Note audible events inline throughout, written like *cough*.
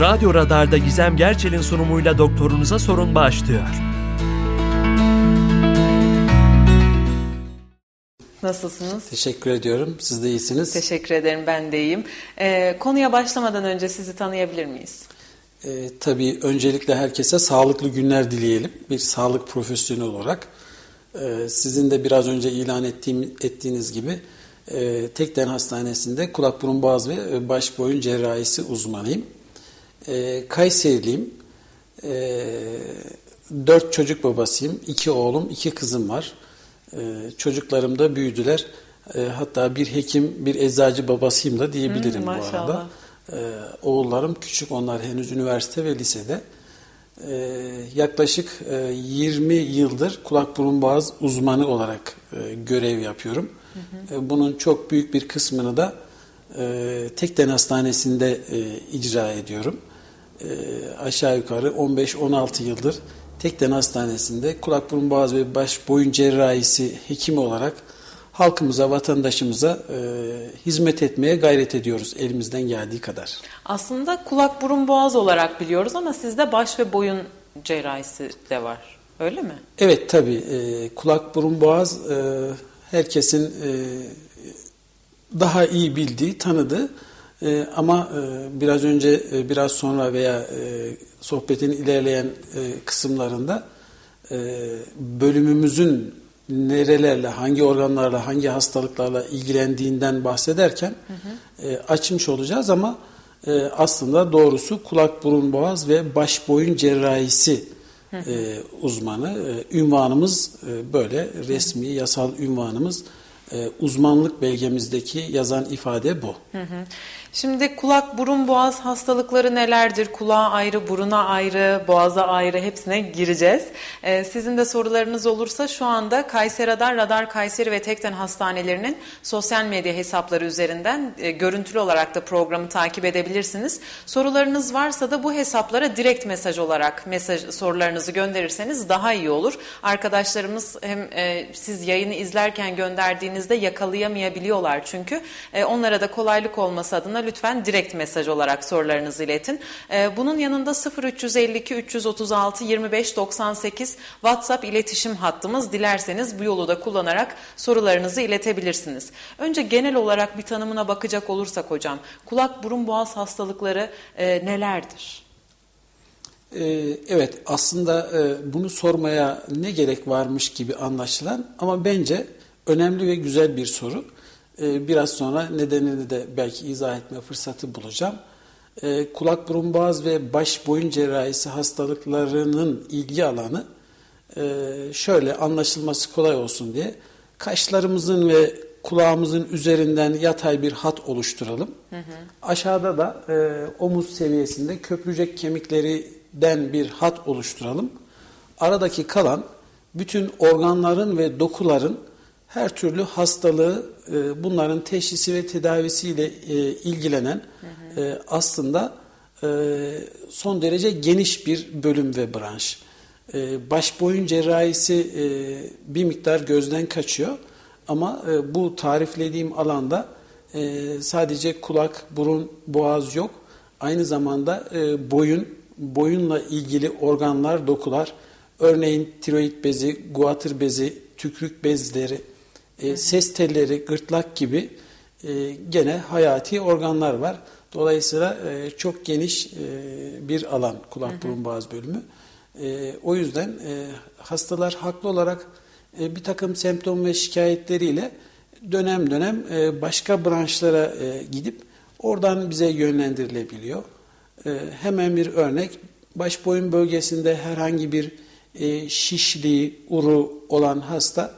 Radyo Radar'da Gizem Gerçel'in sunumuyla doktorunuza sorun başlıyor. Nasılsınız? Teşekkür ediyorum. Siz de iyisiniz. Teşekkür ederim. Ben de iyiyim. Ee, konuya başlamadan önce sizi tanıyabilir miyiz? Ee, tabii öncelikle herkese sağlıklı günler dileyelim. Bir sağlık profesyoneli olarak. Ee, sizin de biraz önce ilan ettiğim, ettiğiniz gibi e, Tekden Hastanesi'nde kulak burun boğaz ve baş boyun cerrahisi uzmanıyım. E, Kayseriliyim. E, dört çocuk babasıyım. İki oğlum, iki kızım var. E, çocuklarım da büyüdüler. E, hatta bir hekim, bir eczacı babasıyım da diyebilirim Hmm, bu arada. E, oğullarım küçük, onlar henüz üniversite ve lisede. E, yaklaşık e, 20 yıldır kulak burun boğaz uzmanı olarak e, görev yapıyorum. E, bunun çok büyük bir kısmını da e, Tekden Hastanesi'nde e, icra ediyorum. E, aşağı yukarı 15-16 yıldır Tekden Hastanesi'nde kulak burun boğaz ve baş boyun cerrahisi hekimi olarak halkımıza, vatandaşımıza e, hizmet etmeye gayret ediyoruz elimizden geldiği kadar. Aslında kulak burun boğaz olarak biliyoruz ama sizde baş ve boyun cerrahisi de var. Öyle mi? Evet tabii e, kulak burun boğaz e, herkesin e, daha iyi bildiği, tanıdığı e, ama e, biraz önce e, biraz sonra veya e, sohbetin ilerleyen e, kısımlarında e, bölümümüzün nerelerle, hangi organlarla, hangi hastalıklarla ilgilendiğinden bahsederken e, açmış olacağız ama e, aslında doğrusu kulak, burun, boğaz ve baş boyun cerrahisi e, uzmanı. E, ünvanımız e, böyle resmi, yasal ünvanımız e, uzmanlık belgemizdeki yazan ifade bu. Hı hı. Şimdi kulak, burun, boğaz hastalıkları nelerdir? Kulağa ayrı, buruna ayrı, boğaza ayrı hepsine gireceğiz. Ee, sizin de sorularınız olursa şu anda Kayseri Radar, Radar Kayseri ve Tekden Hastanelerinin sosyal medya hesapları üzerinden e, görüntülü olarak da programı takip edebilirsiniz. Sorularınız varsa da bu hesaplara direkt mesaj olarak mesaj sorularınızı gönderirseniz daha iyi olur. Arkadaşlarımız hem e, siz yayını izlerken gönderdiğinizde yakalayamayabiliyorlar çünkü. E, onlara da kolaylık olması adına lütfen direkt mesaj olarak sorularınızı iletin. Ee, bunun yanında 0352 336 25 98 WhatsApp iletişim hattımız. Dilerseniz bu yolu da kullanarak sorularınızı iletebilirsiniz. Önce genel olarak bir tanımına bakacak olursak hocam, kulak burun boğaz hastalıkları e, nelerdir? Ee, Evet aslında e, bunu sormaya ne gerek varmış gibi anlaşılan ama bence önemli ve güzel bir soru. Ee, Biraz sonra nedenini de belki izah etme fırsatı bulacağım. Ee, Kulak, burun, boğaz ve baş boyun cerrahisi hastalıklarının ilgi alanı e, şöyle anlaşılması kolay olsun diye kaşlarımızın ve kulağımızın üzerinden yatay bir hat oluşturalım. Aşağıda da e, omuz seviyesinde köprücek kemiklerinden bir hat oluşturalım. Aradaki kalan bütün organların ve dokuların her türlü hastalığı e, bunların teşhisi ve tedavisiyle e, ilgilenen e, aslında e, son derece geniş bir bölüm ve branş. E, baş boyun cerrahisi e, bir miktar gözden kaçıyor ama e, bu tariflediğim alanda e, sadece kulak, burun, boğaz yok. Aynı zamanda e, boyun, boyunla ilgili organlar, dokular, örneğin tiroid bezi, guatr bezi, tükrük bezleri, e, ses telleri, gırtlak gibi e, gene hayati organlar var. Dolayısıyla e, çok geniş e, bir alan kulak burun boğaz bölümü. E, o yüzden e, hastalar haklı olarak e, bir takım semptom ve şikayetleriyle dönem dönem e, başka branşlara e, gidip oradan bize yönlendirilebiliyor. E, hemen bir örnek baş boyun bölgesinde herhangi bir e, şişliği, uru olan hasta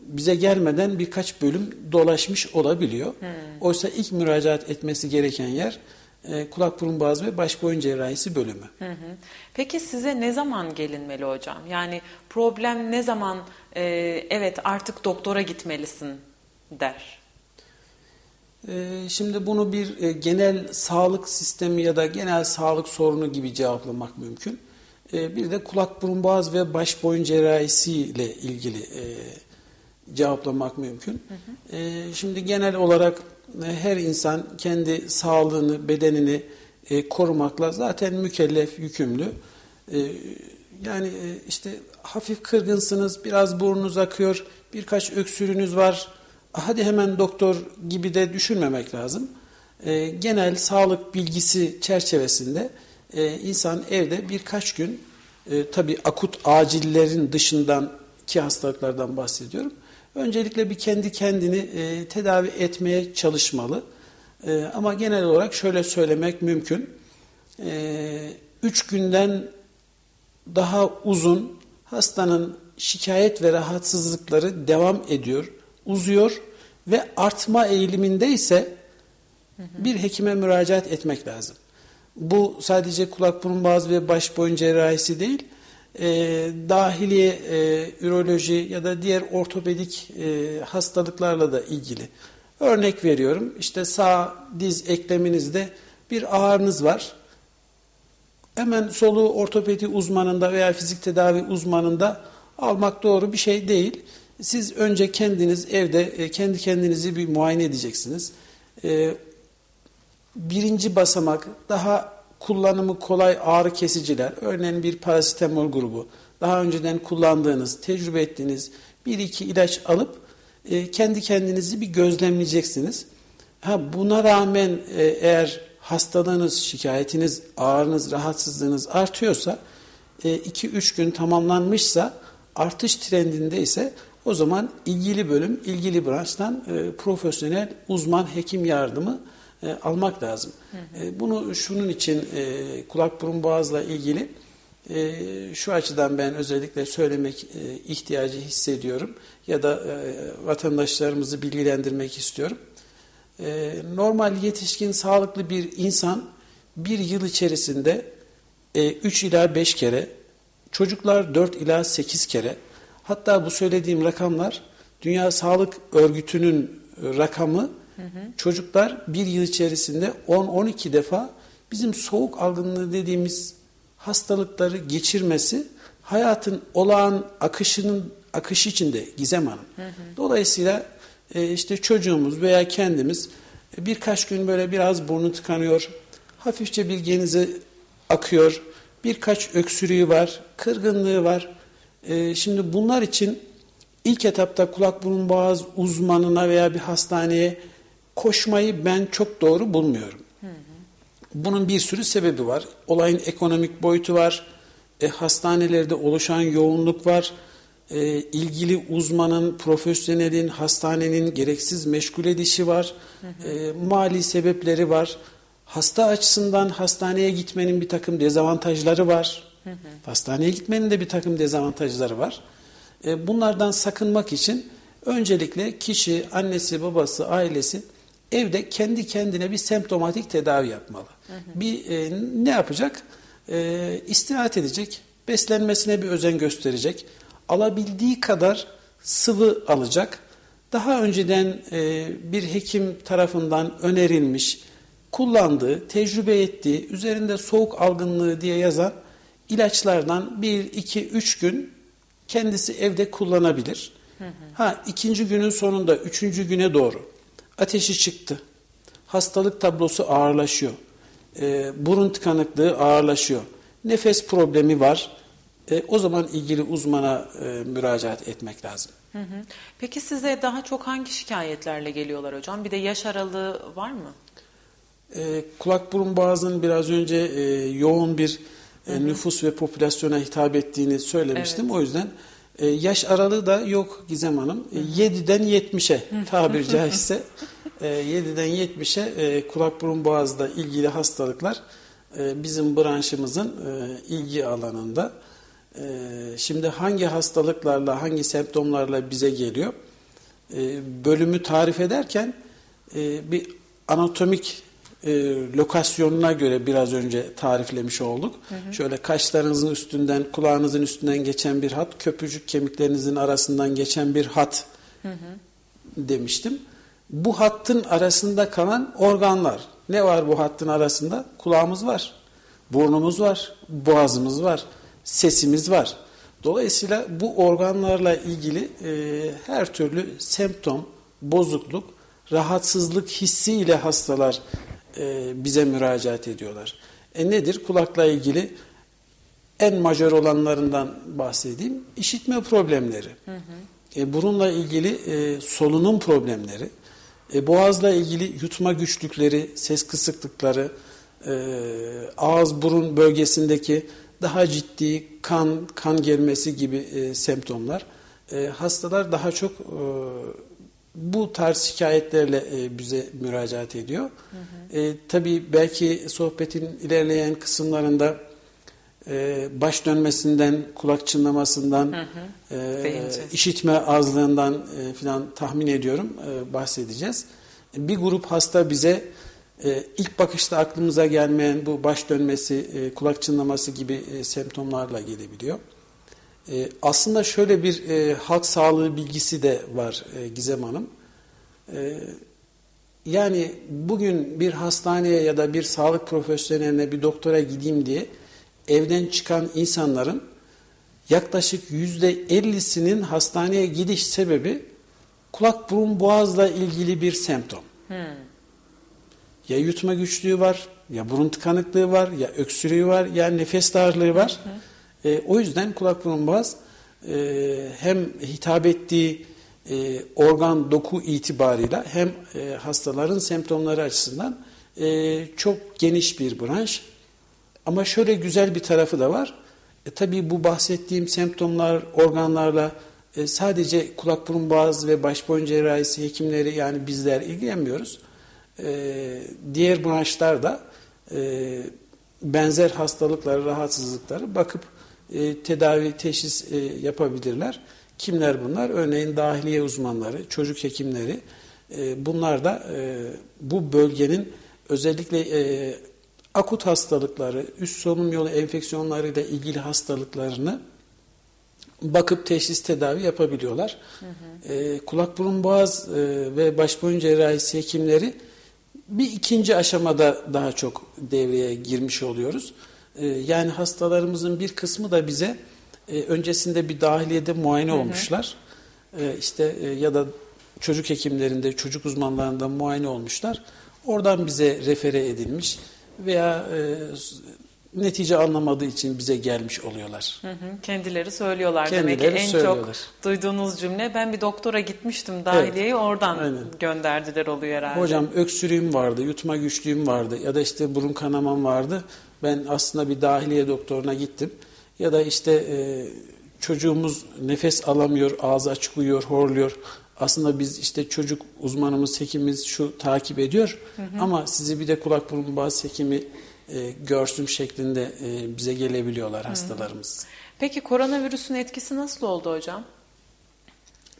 bize gelmeden birkaç bölüm dolaşmış olabiliyor. Oysa ilk müracaat etmesi gereken yer e, kulak burun boğaz ve baş boyun cerrahisi bölümü. Hı hı. Peki size ne zaman gelinmeli hocam? Yani problem ne zaman e, evet artık doktora gitmelisin der? E, şimdi bunu bir e, genel sağlık sistemi ya da genel sağlık sorunu gibi cevaplamak mümkün. E, bir de kulak burun boğaz ve baş boyun cerrahisi ile ilgili e, cevaplamak mümkün. Hı hı. E, şimdi genel olarak e, her insan kendi sağlığını, bedenini e, korumakla zaten mükellef, yükümlü. E, yani işte hafif kırgınsınız, biraz burnunuz akıyor, birkaç öksürünüz var. Hadi hemen doktor gibi de düşünmemek lazım. Genel sağlık bilgisi çerçevesinde e, insan evde birkaç gün e, tabii akut acillerin dışından ki hastalıklardan bahsediyorum. Öncelikle bir kendi kendini e, tedavi etmeye çalışmalı. E, ama genel olarak şöyle söylemek mümkün. E, üç günden daha uzun hastanın şikayet ve rahatsızlıkları devam ediyor, uzuyor ve artma eğiliminde ise bir hekime müracaat etmek lazım. Bu sadece kulak burun boğaz ve baş boyun cerrahisi değil, e, dahiliye, e, üroloji ya da diğer ortopedik e, hastalıklarla da ilgili. Örnek veriyorum, işte sağ diz ekleminizde bir ağrınız var. Hemen soluğu ortopedi uzmanında veya fizik tedavi uzmanında almak doğru bir şey değil. Siz önce kendiniz evde e, kendi kendinizi bir muayene edeceksiniz. E, birinci basamak daha kullanımı kolay ağrı kesiciler, örneğin bir parasetamol grubu, daha önceden kullandığınız, tecrübe ettiğiniz bir iki ilaç alıp e, kendi kendinizi bir gözlemleyeceksiniz. Ha, buna rağmen e, eğer hastalığınız, şikayetiniz, ağrınız, rahatsızlığınız artıyorsa, 2-3 gün tamamlanmışsa, artış trendinde ise o zaman ilgili bölüm, ilgili branştan e, profesyonel uzman hekim yardımı e, almak lazım. Hı hı. E, bunu şunun için e, kulak burun boğazla ilgili e, şu açıdan ben özellikle söylemek e, ihtiyacı hissediyorum ya da e, vatandaşlarımızı bilgilendirmek istiyorum. E, normal yetişkin sağlıklı bir insan bir yıl içerisinde e, 3 ila 5 kere, çocuklar 4 ila 8 kere, hatta bu söylediğim rakamlar Dünya Sağlık Örgütü'nün rakamı Hı Çocuklar bir yıl içerisinde 10-12 defa bizim soğuk algınlığı dediğimiz hastalıkları geçirmesi hayatın olağan akışının akışı içinde Gizem Hanım. Hı hı. Dolayısıyla e, işte çocuğumuz veya kendimiz e, birkaç gün böyle biraz burnu tıkanıyor, hafifçe bir genize akıyor, birkaç öksürüğü var, kırgınlığı var. E, şimdi bunlar için ilk etapta kulak burun boğaz uzmanına veya bir hastaneye koşmayı ben çok doğru bulmuyorum. Bunun bir sürü sebebi var. Olayın ekonomik boyutu var. E, hastanelerde oluşan yoğunluk var. E, ilgili uzmanın, profesyonelin, hastanenin gereksiz meşgul edişi var. E, mali sebepleri var. Hasta açısından hastaneye gitmenin bir takım dezavantajları var. Hastaneye gitmenin de bir takım dezavantajları var. E, bunlardan sakınmak için öncelikle kişi, annesi, babası, ailesi evde kendi kendine bir semptomatik tedavi yapmalı. Hı hı. Bir e, ne yapacak? E, istirahat edecek, beslenmesine bir özen gösterecek, alabildiği kadar sıvı alacak. Daha önceden e, bir hekim tarafından önerilmiş, kullandığı, tecrübe ettiği, üzerinde soğuk algınlığı diye yazan ilaçlardan bir, iki, üç gün kendisi evde kullanabilir. Hı hı. Ha ikinci günün sonunda, üçüncü güne doğru ateşi çıktı. Hastalık tablosu ağırlaşıyor. E, burun tıkanıklığı ağırlaşıyor. Nefes problemi var. E, o zaman ilgili uzmana e, müracaat etmek lazım. Hı hı. Peki size daha çok hangi şikayetlerle geliyorlar hocam? Bir de yaş aralığı var mı? E, kulak burun boğazının biraz önce e, yoğun bir e, nüfus ve popülasyona hitap ettiğini söylemiştim. Evet. O yüzden e, yaş aralığı da yok Gizem Hanım. E, 7'den 70'e tabir *laughs* caizse e, 7'den 70'e e, kulak burun boğazla ilgili hastalıklar e, bizim branşımızın e, ilgi alanında. E, şimdi hangi hastalıklarla, hangi semptomlarla bize geliyor? E, bölümü tarif ederken e, bir anatomik e, lokasyonuna göre biraz önce tariflemiş olduk. Hı hı. Şöyle kaşlarınızın üstünden, kulağınızın üstünden geçen bir hat, köprücük kemiklerinizin arasından geçen bir hat hı hı. demiştim. Bu hattın arasında kalan organlar. Ne var bu hattın arasında? Kulağımız var, burnumuz var, boğazımız var, sesimiz var. Dolayısıyla bu organlarla ilgili e, her türlü semptom, bozukluk, rahatsızlık hissiyle hastalar e, bize müracaat ediyorlar. E nedir? Kulakla ilgili en majör olanlarından bahsedeyim. İşitme problemleri. Hı hı. E, burunla ilgili e, solunum problemleri. E, boğazla ilgili yutma güçlükleri, ses kısıklıkları, e, ağız burun bölgesindeki daha ciddi kan kan gelmesi gibi e, semptomlar. E, hastalar daha çok e, bu tarz şikayetlerle e, bize müracaat ediyor. Hı hı. E, tabii belki sohbetin ilerleyen kısımlarında e, baş dönmesinden, kulak çınlamasından, hı hı. E, işitme azlığından e, filan tahmin ediyorum e, bahsedeceğiz. Bir grup hasta bize e, ilk bakışta aklımıza gelmeyen bu baş dönmesi, e, kulak çınlaması gibi e, semptomlarla gelebiliyor. E, aslında şöyle bir e, halk sağlığı bilgisi de var e, Gizem Hanım. E, yani bugün bir hastaneye ya da bir sağlık profesyoneline bir doktora gideyim diye evden çıkan insanların yaklaşık yüzde ellisinin hastaneye gidiş sebebi kulak burun boğazla ilgili bir semptom. Hmm. Ya yutma güçlüğü var, ya burun tıkanıklığı var, ya öksürüğü var, ya nefes darlığı var. Hmm. E, o yüzden kulak burun boğaz e, hem hitap ettiği e, organ doku itibarıyla hem e, hastaların semptomları açısından e, çok geniş bir branş. Ama şöyle güzel bir tarafı da var. E, tabii bu bahsettiğim semptomlar organlarla e, sadece kulak burun boğaz ve baş boyun cerrahisi hekimleri yani bizler ilgilenmiyoruz. E, diğer branşlar da e, benzer hastalıkları, rahatsızlıkları bakıp e, tedavi, teşhis e, yapabilirler. Kimler bunlar? Örneğin dahiliye uzmanları, çocuk hekimleri. E, bunlar da e, bu bölgenin özellikle e, akut hastalıkları, üst solunum yolu enfeksiyonlarıyla ilgili hastalıklarını bakıp teşhis tedavi yapabiliyorlar. Hı hı. E, kulak burun boğaz e, ve baş boyun cerrahisi hekimleri bir ikinci aşamada daha çok devreye girmiş oluyoruz. E, yani hastalarımızın bir kısmı da bize e, öncesinde bir dahiliyede muayene hı hı. olmuşlar. E, işte e, ya da çocuk hekimlerinde, çocuk uzmanlarında muayene olmuşlar. Oradan bize refere edilmiş veya e, netice anlamadığı için bize gelmiş oluyorlar. Hı hı, kendileri söylüyorlar kendileri demek ki en çok duyduğunuz cümle ben bir doktora gitmiştim dahiliyeyi evet, oradan aynen. gönderdiler oluyor herhalde. Hocam öksürüğüm vardı, yutma güçlüğüm vardı ya da işte burun kanamam vardı. Ben aslında bir dahiliye doktoruna gittim. Ya da işte e, çocuğumuz nefes alamıyor, ağzı açık uyuyor, horluyor. Aslında biz işte çocuk uzmanımız, hekimimiz şu takip ediyor. Hı hı. Ama sizi bir de kulak burun boğaz hekimi e, görsün şeklinde e, bize gelebiliyorlar hastalarımız. Peki koronavirüsün etkisi nasıl oldu hocam?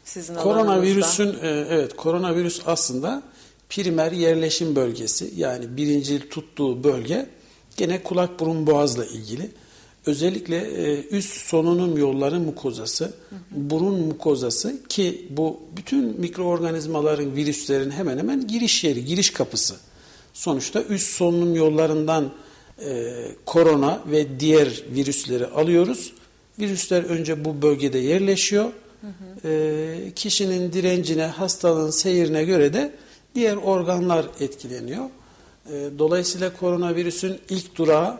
Sizin koronavirüsün e, evet koronavirüs aslında primer yerleşim bölgesi yani birinci tuttuğu bölge gene kulak burun boğazla ilgili. Özellikle e, üst solunum yolları mukozası, burun mukozası ki bu bütün mikroorganizmaların, virüslerin hemen hemen giriş yeri, giriş kapısı. Sonuçta üst solunum yollarından e, korona ve diğer virüsleri alıyoruz. Virüsler önce bu bölgede yerleşiyor. E, kişinin direncine, hastalığın seyrine göre de diğer organlar etkileniyor. E, dolayısıyla koronavirüsün ilk durağı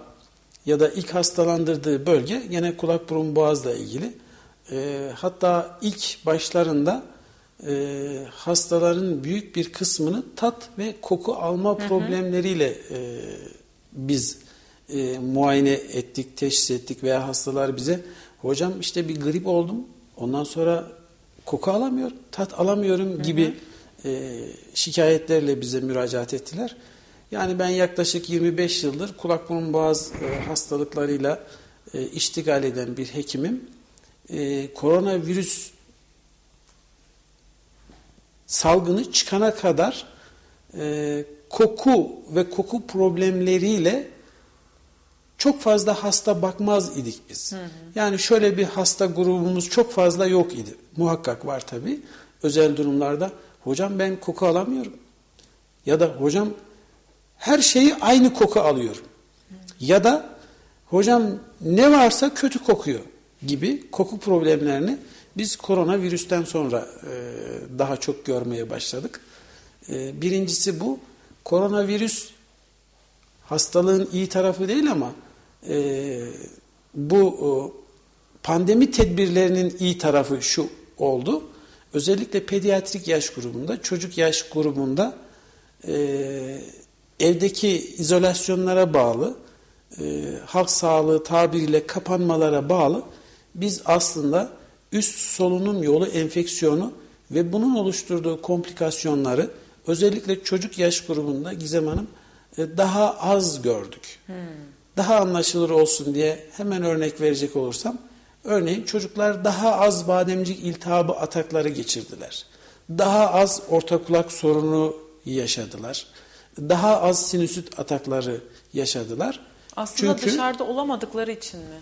ya da ilk hastalandırdığı bölge yine kulak burun boğazla ilgili. E, hatta ilk başlarında e, hastaların büyük bir kısmını tat ve koku alma hı hı. problemleriyle e, biz e, muayene ettik, teşhis ettik veya hastalar bize hocam işte bir grip oldum ondan sonra koku alamıyorum, tat alamıyorum gibi hı hı. Şikayetlerle bize müracaat ettiler. Yani ben yaklaşık 25 yıldır kulak burun boğaz e, hastalıklarıyla e, iştigal eden bir hekimim. E, koronavirüs salgını çıkana kadar e, koku ve koku problemleriyle çok fazla hasta bakmaz idik biz. Hı hı. Yani şöyle bir hasta grubumuz çok fazla yok idi. Muhakkak var tabi. Özel durumlarda hocam ben koku alamıyorum. Ya da hocam her şeyi aynı koku alıyorum. Hı. Ya da hocam ne varsa kötü kokuyor gibi koku problemlerini biz koronavirüsten sonra e, daha çok görmeye başladık. E, birincisi bu. Koronavirüs hastalığın iyi tarafı değil ama e, bu e, pandemi tedbirlerinin iyi tarafı şu oldu. Özellikle pediatrik yaş grubunda, çocuk yaş grubunda e, evdeki izolasyonlara bağlı, e, halk sağlığı tabiriyle kapanmalara bağlı biz aslında üst solunum yolu enfeksiyonu ve bunun oluşturduğu komplikasyonları özellikle çocuk yaş grubunda Gizem Hanım e, daha az gördük. Daha anlaşılır olsun diye hemen örnek verecek olursam örneğin çocuklar daha az bademcik iltihabı atakları geçirdiler. Daha az orta kulak sorunu yaşadılar. Daha az sinüsit atakları yaşadılar. Aslında Çünkü dışarıda olamadıkları için mi?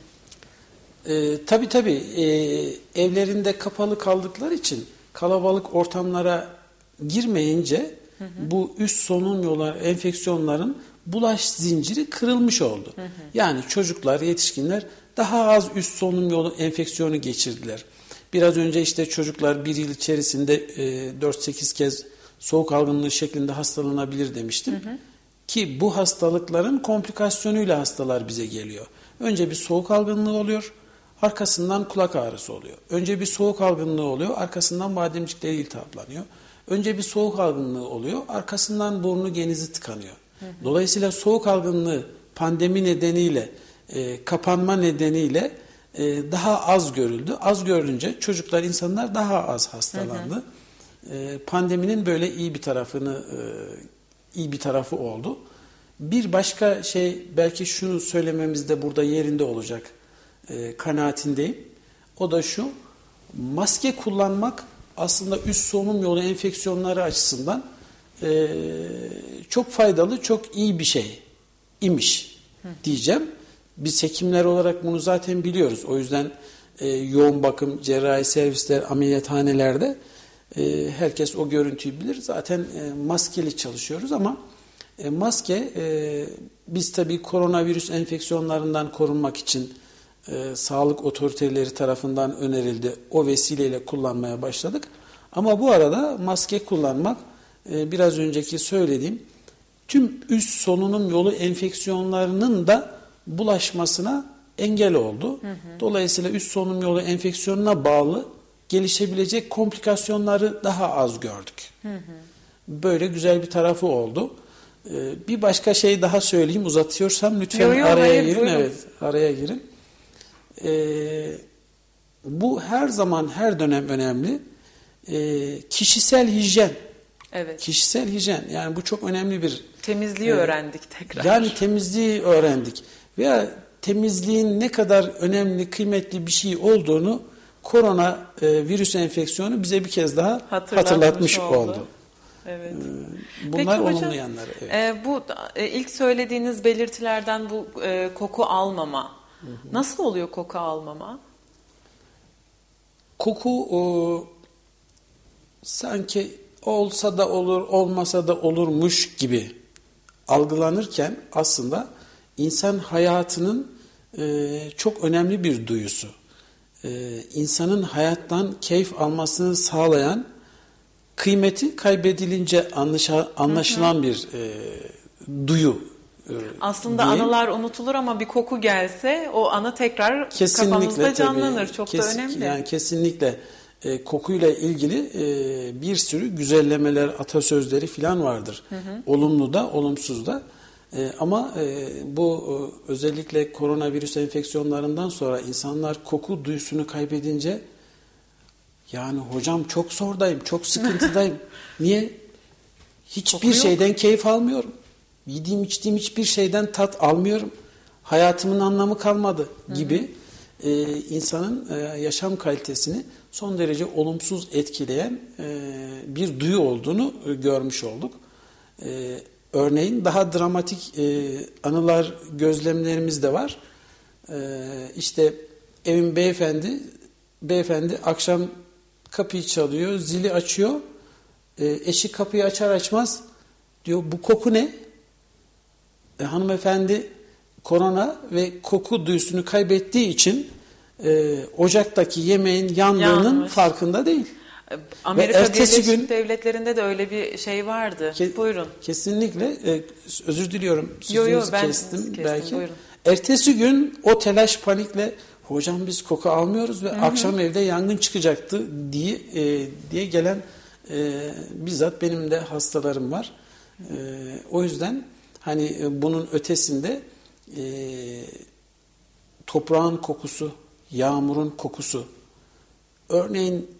e, tabii tabii e, evlerinde kapalı kaldıkları için kalabalık ortamlara girmeyince bu üst solunum yolu enfeksiyonların bulaş zinciri kırılmış oldu. Yani çocuklar, yetişkinler daha az üst solunum yolu enfeksiyonu geçirdiler. Biraz önce işte çocuklar bir yıl içerisinde e, 4-8 kez soğuk algınlığı şeklinde hastalanabilir demiştim. Ki bu hastalıkların komplikasyonuyla hastalar bize geliyor. Önce bir soğuk algınlığı oluyor, arkasından kulak ağrısı oluyor. Önce bir soğuk algınlığı oluyor, arkasından bademcikleri iltihaplanıyor. Önce bir soğuk algınlığı oluyor, arkasından burnu genizi tıkanıyor. Dolayısıyla soğuk algınlığı pandemi nedeniyle, e, kapanma nedeniyle e, daha az görüldü. Az görülünce çocuklar, insanlar daha az hastalandı. E, pandeminin böyle iyi bir tarafını, e, iyi bir tarafı oldu. Bir başka şey belki şunu söylememiz de burada yerinde olacak e, kanaatindeyim. O da şu, maske kullanmak aslında üst solunum yolu enfeksiyonları açısından e, çok faydalı, çok iyi bir şey imiş diyeceğim. Biz hekimler olarak bunu zaten biliyoruz. O yüzden e, yoğun bakım, cerrahi servisler, ameliyathanelerde e, herkes o görüntüyü bilir. Zaten e, maskeli çalışıyoruz ama e, maske e, biz tabii koronavirüs enfeksiyonlarından korunmak için e, sağlık otoriteleri tarafından önerildi. O vesileyle kullanmaya başladık. Ama bu arada maske kullanmak e, biraz önceki söylediğim tüm üst solunum yolu enfeksiyonlarının da bulaşmasına engel oldu. Dolayısıyla üst solunum yolu enfeksiyonuna bağlı gelişebilecek komplikasyonları daha az gördük. Böyle güzel bir tarafı oldu. Ee, bir başka şey daha söyleyeyim uzatıyorsam lütfen Yo, yo, araya hayır, girin. buyurun. Evet, araya girin. Ee, bu her zaman her dönem önemli. Ee, kişisel hijyen. Evet. Kişisel hijyen yani bu çok önemli bir Temizliği e, öğrendik tekrar. Yani temizliği öğrendik. Veya temizliğin ne kadar önemli, kıymetli bir şey olduğunu korona e, virüs enfeksiyonu bize bir kez daha Hatırlatmış hatırlatmış oldu. oldu. Evet. Bunlar Peki olumlu hocam, yanları. Evet. e, bu e, ilk söylediğiniz belirtilerden bu e, koku almama. Nasıl oluyor koku almama? Koku o, sanki olsa da olur, olmasa da olurmuş gibi algılanırken aslında insan hayatının e, çok önemli bir duyusu. E, insanın hayattan keyif almasını sağlayan kıymeti kaybedilince anlaşa, anlaşılan bir e, duyu. e, Aslında diyeyim. anılar unutulur ama bir koku gelse o anı tekrar Kesinlikle kafamızda tabii. canlanır. Çok Kes- da önemli. Yani kesinlikle e, kokuyla ilgili e, bir sürü güzellemeler, atasözleri falan vardır. Olumlu da, olumsuz da. E, ama e, bu e, özellikle koronavirüs enfeksiyonlarından sonra insanlar koku duyusunu kaybedince yani hocam çok zordayım, çok sıkıntıdayım. *laughs* Niye? Hiçbir Koku yok. şeyden keyif almıyorum. Yediğim içtiğim hiçbir şeyden tat almıyorum. Hayatımın anlamı kalmadı gibi e, insanın e, yaşam kalitesini son derece olumsuz etkileyen e, bir duyu olduğunu e, görmüş olduk. E, örneğin daha dramatik e, anılar, gözlemlerimiz de var. E, işte evin beyefendi, beyefendi akşam kapıyı çalıyor, zili açıyor. E, eşi kapıyı açar açmaz diyor bu koku ne? E, hanımefendi korona ve koku duyusunu kaybettiği için e, ocaktaki yemeğin yandığının Yanmış. farkında değil. Amerika ertesi Birleşik gün- Devletleri'nde de öyle bir şey vardı. Ke- Buyurun. Kesinlikle. e, özür diliyorum. Yo, yo, Sözünüzü ben kestim, kestim, belki. buyurun. Ertesi gün o telaş panikle hocam biz koku almıyoruz ve akşam evde yangın çıkacaktı diye e, diye gelen e, bizzat benim de hastalarım var. E, o yüzden hani e, bunun ötesinde e, toprağın kokusu, yağmurun kokusu, örneğin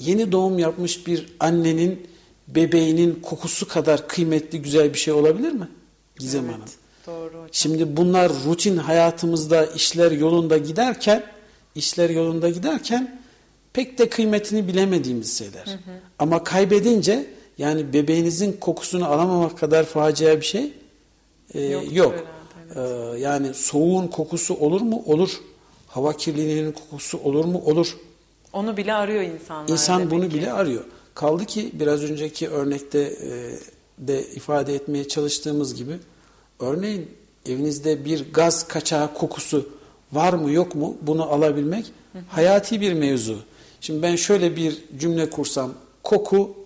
yeni doğum yapmış bir annenin bebeğinin kokusu kadar kıymetli güzel bir şey olabilir mi? Gizem Evet, Hanım. Doğru hocam. Şimdi bunlar rutin hayatımızda işler yolunda giderken, işler yolunda giderken pek de kıymetini bilemediğimiz şeyler. Ama kaybedince yani bebeğinizin kokusunu alamamak kadar facia bir şey e, Yoktur yok. herhalde, E, yani soğuğun kokusu olur mu? Olur. Hava kirliliğinin kokusu olur mu? Olur. Onu bile arıyor insanlar. İnsan bunu ki. bile arıyor. Kaldı ki biraz önceki örnekte e, de ifade etmeye çalıştığımız gibi örneğin evinizde bir gaz kaçağı kokusu var mı yok mu bunu alabilmek hayati bir mevzu. Şimdi ben şöyle bir cümle kursam koku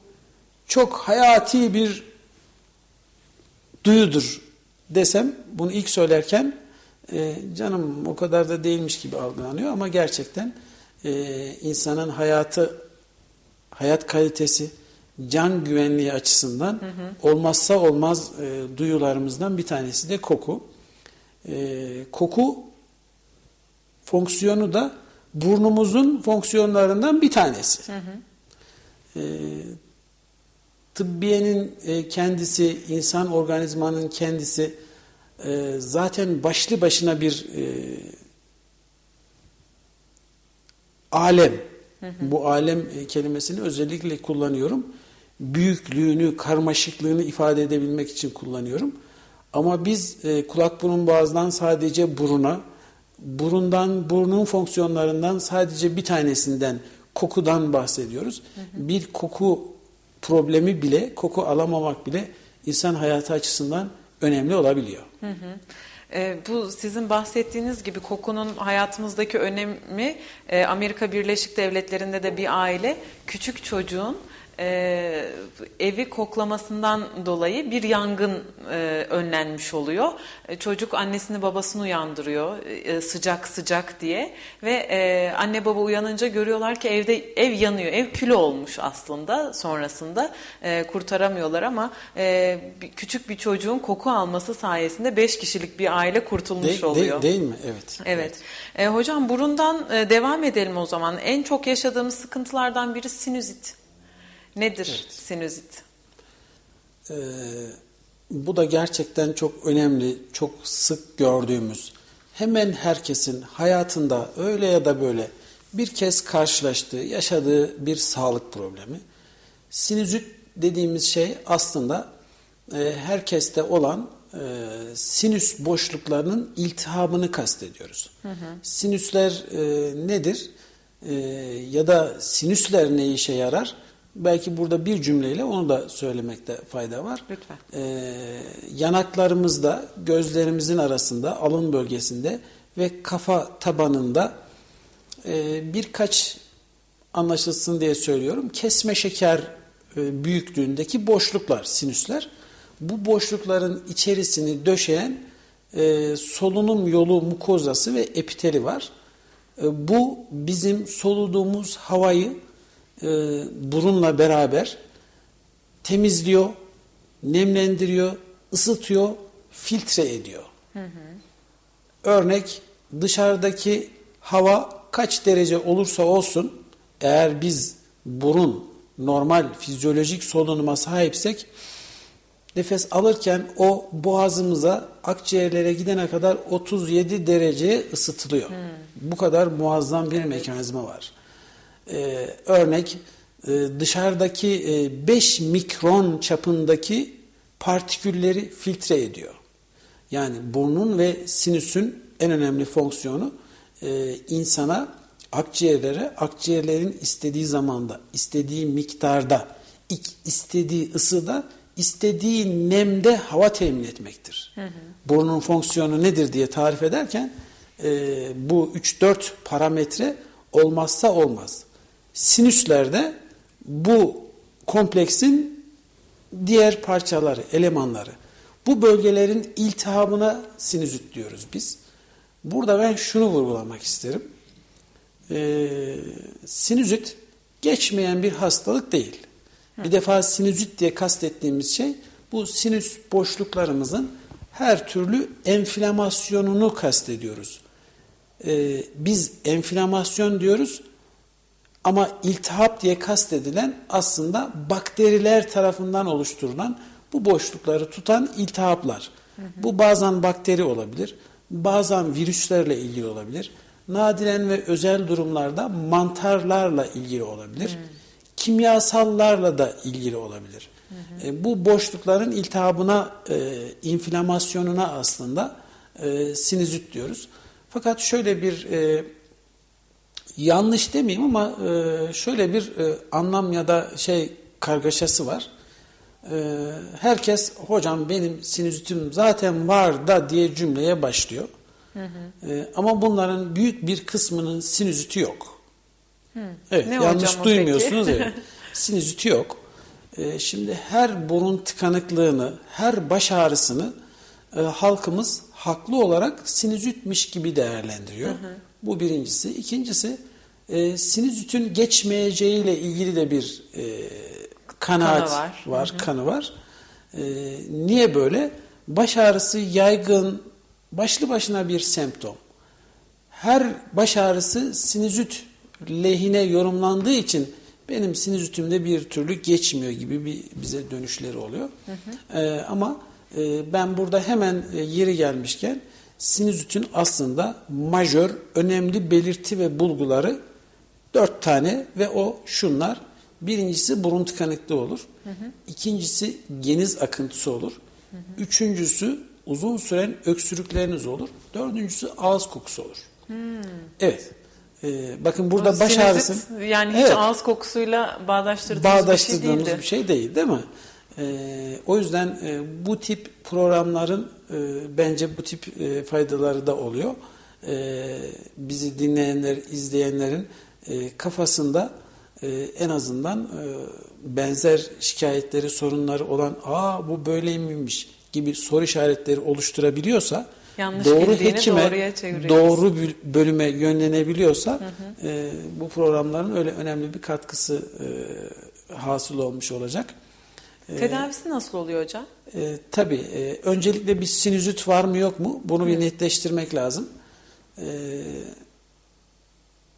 çok hayati bir duyudur desem bunu ilk söylerken e, canım o kadar da değilmiş gibi algılanıyor ama gerçekten e, insanın hayatı hayat kalitesi can güvenliği açısından olmazsa olmaz e, duyularımızdan bir tanesi de koku. E, koku fonksiyonu da burnumuzun fonksiyonlarından bir tanesi. E, tıbbiyenin e, kendisi, insan organizmanın kendisi e, zaten başlı başına bir e, alem. Bu alem e, kelimesini özellikle kullanıyorum. Büyüklüğünü, karmaşıklığını ifade edebilmek için kullanıyorum. Ama biz e, kulak burun boğazdan sadece buruna, burundan burnun fonksiyonlarından sadece bir tanesinden kokudan bahsediyoruz. Bir koku problemi bile, koku alamamak bile insan hayatı açısından önemli olabiliyor. E, bu sizin bahsettiğiniz gibi kokunun hayatımızdaki önemi e, Amerika Birleşik Devletleri'nde de bir aile küçük çocuğun e, evi koklamasından dolayı bir yangın e, önlenmiş oluyor. E, çocuk annesini babasını uyandırıyor e, sıcak sıcak diye ve e, anne baba uyanınca görüyorlar ki evde ev yanıyor. Ev külü olmuş aslında sonrasında e, kurtaramıyorlar ama e, bir- küçük bir çocuğun koku alması sayesinde 5 kişilik bir aile kurtulmuş De- de- oluyor. değil mi? Evet. Evet. E, hocam burundan e, devam edelim o zaman. En çok yaşadığımız sıkıntılardan biri sinüzit. Nedir sinüzit? Ee, bu da gerçekten çok önemli, çok sık gördüğümüz, hemen herkesin hayatında öyle ya da böyle bir kez karşılaştığı, yaşadığı bir sağlık problemi. Sinüzit dediğimiz şey aslında e, herkeste olan e, sinüs boşluklarının iltihabını kastediyoruz. Sinüsler e, nedir? E, ya da sinüsler ne işe yarar? Belki burada bir cümleyle onu da söylemekte fayda var. Lütfen. Ee, yanaklarımızda, gözlerimizin arasında, alın bölgesinde ve kafa tabanında e, birkaç anlaşılsın diye söylüyorum. Kesme şeker e, büyüklüğündeki boşluklar, sinüsler. Bu boşlukların içerisini döşeyen e, solunum yolu mukozası ve epiteli var. E, bu bizim soluduğumuz havayı e, burunla beraber temizliyor, nemlendiriyor, ısıtıyor, filtre ediyor. Örnek dışarıdaki hava kaç derece olursa olsun eğer biz burun normal fizyolojik solunuma sahipsek nefes alırken o boğazımıza akciğerlere gidene kadar 37 dereceye ısıtılıyor. Bu kadar muazzam bir mekanizma var. Ee, örnek e, dışarıdaki e, 5 mikron çapındaki partikülleri filtre ediyor. Yani burnun ve sinüsün en önemli fonksiyonu e, insana akciğerlere akciğerlerin istediği zamanda, istediği miktarda, istediği ısıda, istediği nemde hava temin etmektir. Burnun fonksiyonu nedir diye tarif ederken e, bu 3-4 parametre olmazsa olmaz. Sinüslerde bu kompleksin diğer parçaları, elemanları. Bu bölgelerin iltihabına sinüzit diyoruz biz. Burada ben şunu vurgulamak isterim. Ee, sinüzit geçmeyen bir hastalık değil. Bir defa sinüzit diye kastettiğimiz şey bu sinüs boşluklarımızın her türlü enflamasyonunu kastediyoruz. Ee, biz enflamasyon diyoruz ama iltihap diye kastedilen aslında bakteriler tarafından oluşturulan bu boşlukları tutan iltihaplar. Bu bazen bakteri olabilir, bazen virüslerle ilgili olabilir. Nadiren ve özel durumlarda mantarlarla ilgili olabilir. Kimyasallarla da ilgili olabilir. E, bu boşlukların iltihabına, e, inflamasyonuna aslında e, sinüzit diyoruz. Fakat şöyle bir e, yanlış demeyeyim ama e, şöyle bir e, anlam ya da şey kargaşası var. E, herkes hocam benim sinüzitim zaten var da diye cümleye başlıyor. Hı hı. E, ama bunların büyük bir kısmının sinüziti yok. Hı. Evet, ne yanlış duymuyorsunuz evet. *laughs* Sinüziti yok. E, şimdi her burun tıkanıklığını, her baş ağrısını e, halkımız haklı olarak sinüzitmiş gibi değerlendiriyor. Hı hı. Bu birincisi. İkincisi e, sinüzitün geçmeyeceğiyle ilgili de bir e, kanaat kanı var, var hı hı. kanı var. E, niye böyle? Baş ağrısı yaygın, başlı başına bir semptom. Her baş ağrısı sinüzit lehine yorumlandığı için benim sinüzitimde bir türlü geçmiyor gibi bir bize dönüşleri oluyor. Hı hı. E, ama e, ben burada hemen e, yeri gelmişken sinüzitin aslında majör, önemli belirti ve bulguları dört tane ve o şunlar. Birincisi burun tıkanıklığı olur. Hı hı. İkincisi geniz akıntısı olur. Hı hı. Üçüncüsü uzun süren öksürükleriniz olur. Dördüncüsü ağız kokusu olur. Hmm. Evet. Ee, bakın burada o baş ağrısı. Yani hiç evet, ağız kokusuyla bağdaştırdığımız, bağdaştırdığımız bir şey değildi. bir şey değil değil mi? Ee, o yüzden e, bu tip programların e, bence bu tip e, faydaları da oluyor. E, bizi dinleyenler, izleyenlerin e, kafasında e, en azından e, benzer şikayetleri, sorunları olan aa bu böyle miymiş gibi soru işaretleri oluşturabiliyorsa Yanlış doğru hekime, doğru bölüme yönlenebiliyorsa hı hı. E, bu programların öyle önemli bir katkısı e, hasıl olmuş olacak. E, Tedavisi nasıl oluyor hocam? E, tabii. E, öncelikle bir sinüzit var mı yok mu? Bunu bir netleştirmek lazım. E,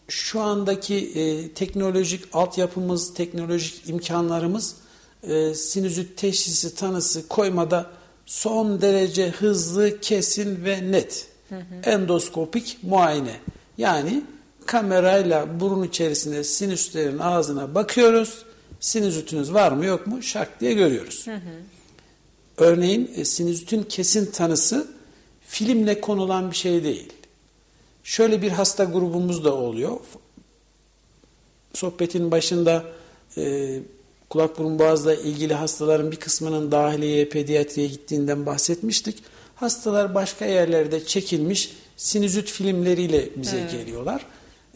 şu andaki e, teknolojik altyapımız, teknolojik imkanlarımız e, sinüzit teşhisi tanısı koymada son derece hızlı, kesin ve net. Hı hı. Endoskopik muayene. Yani kamerayla burun içerisinde sinüslerin ağzına bakıyoruz. Sinüzitiniz var mı yok mu şak diye görüyoruz. Hı hı. Örneğin e, sinüzitin kesin tanısı filmle konulan bir şey değil. Şöyle bir hasta grubumuz da oluyor. Sohbetin başında e, kulak burun boğazla ilgili hastaların bir kısmının dahiliyeye, pediatriye gittiğinden bahsetmiştik. Hastalar başka yerlerde çekilmiş sinüzit filmleriyle bize hmm. geliyorlar.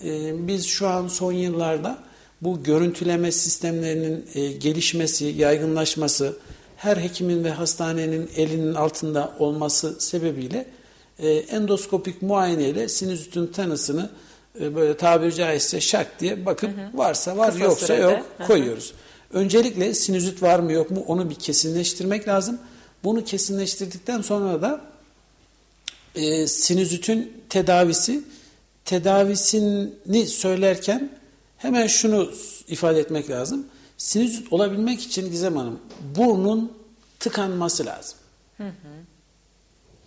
Ee, biz şu an son yıllarda bu görüntüleme sistemlerinin e, gelişmesi, yaygınlaşması, her hekimin ve hastanenin elinin altında olması sebebiyle e, endoskopik muayeneyle sinüzitin tanısını e, böyle tabiri caizse şak diye bakıp hı hı. varsa var Kısa yoksa sürede. yok koyuyoruz. Hı hı. Öncelikle sinüzit var mı yok mu onu bir kesinleştirmek lazım. Bunu kesinleştirdikten sonra da e, sinüzitin tedavisi tedavisini söylerken hemen şunu ifade etmek lazım. Sinüzit olabilmek için Gizem Hanım burnun tıkanması lazım. Hı hı.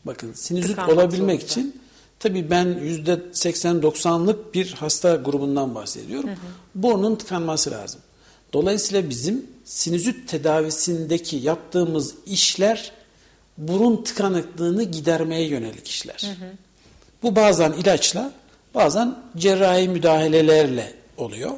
Bakın sinüzit Tıkanmak olabilmek zorunda. için tabii ben %80-90'lık bir hasta grubundan bahsediyorum. Hı hı. Burnun tıkanması lazım. Dolayısıyla bizim sinüzit tedavisindeki yaptığımız işler burun tıkanıklığını gidermeye yönelik işler. Hı hı. Bu bazen ilaçla, bazen cerrahi müdahalelerle oluyor.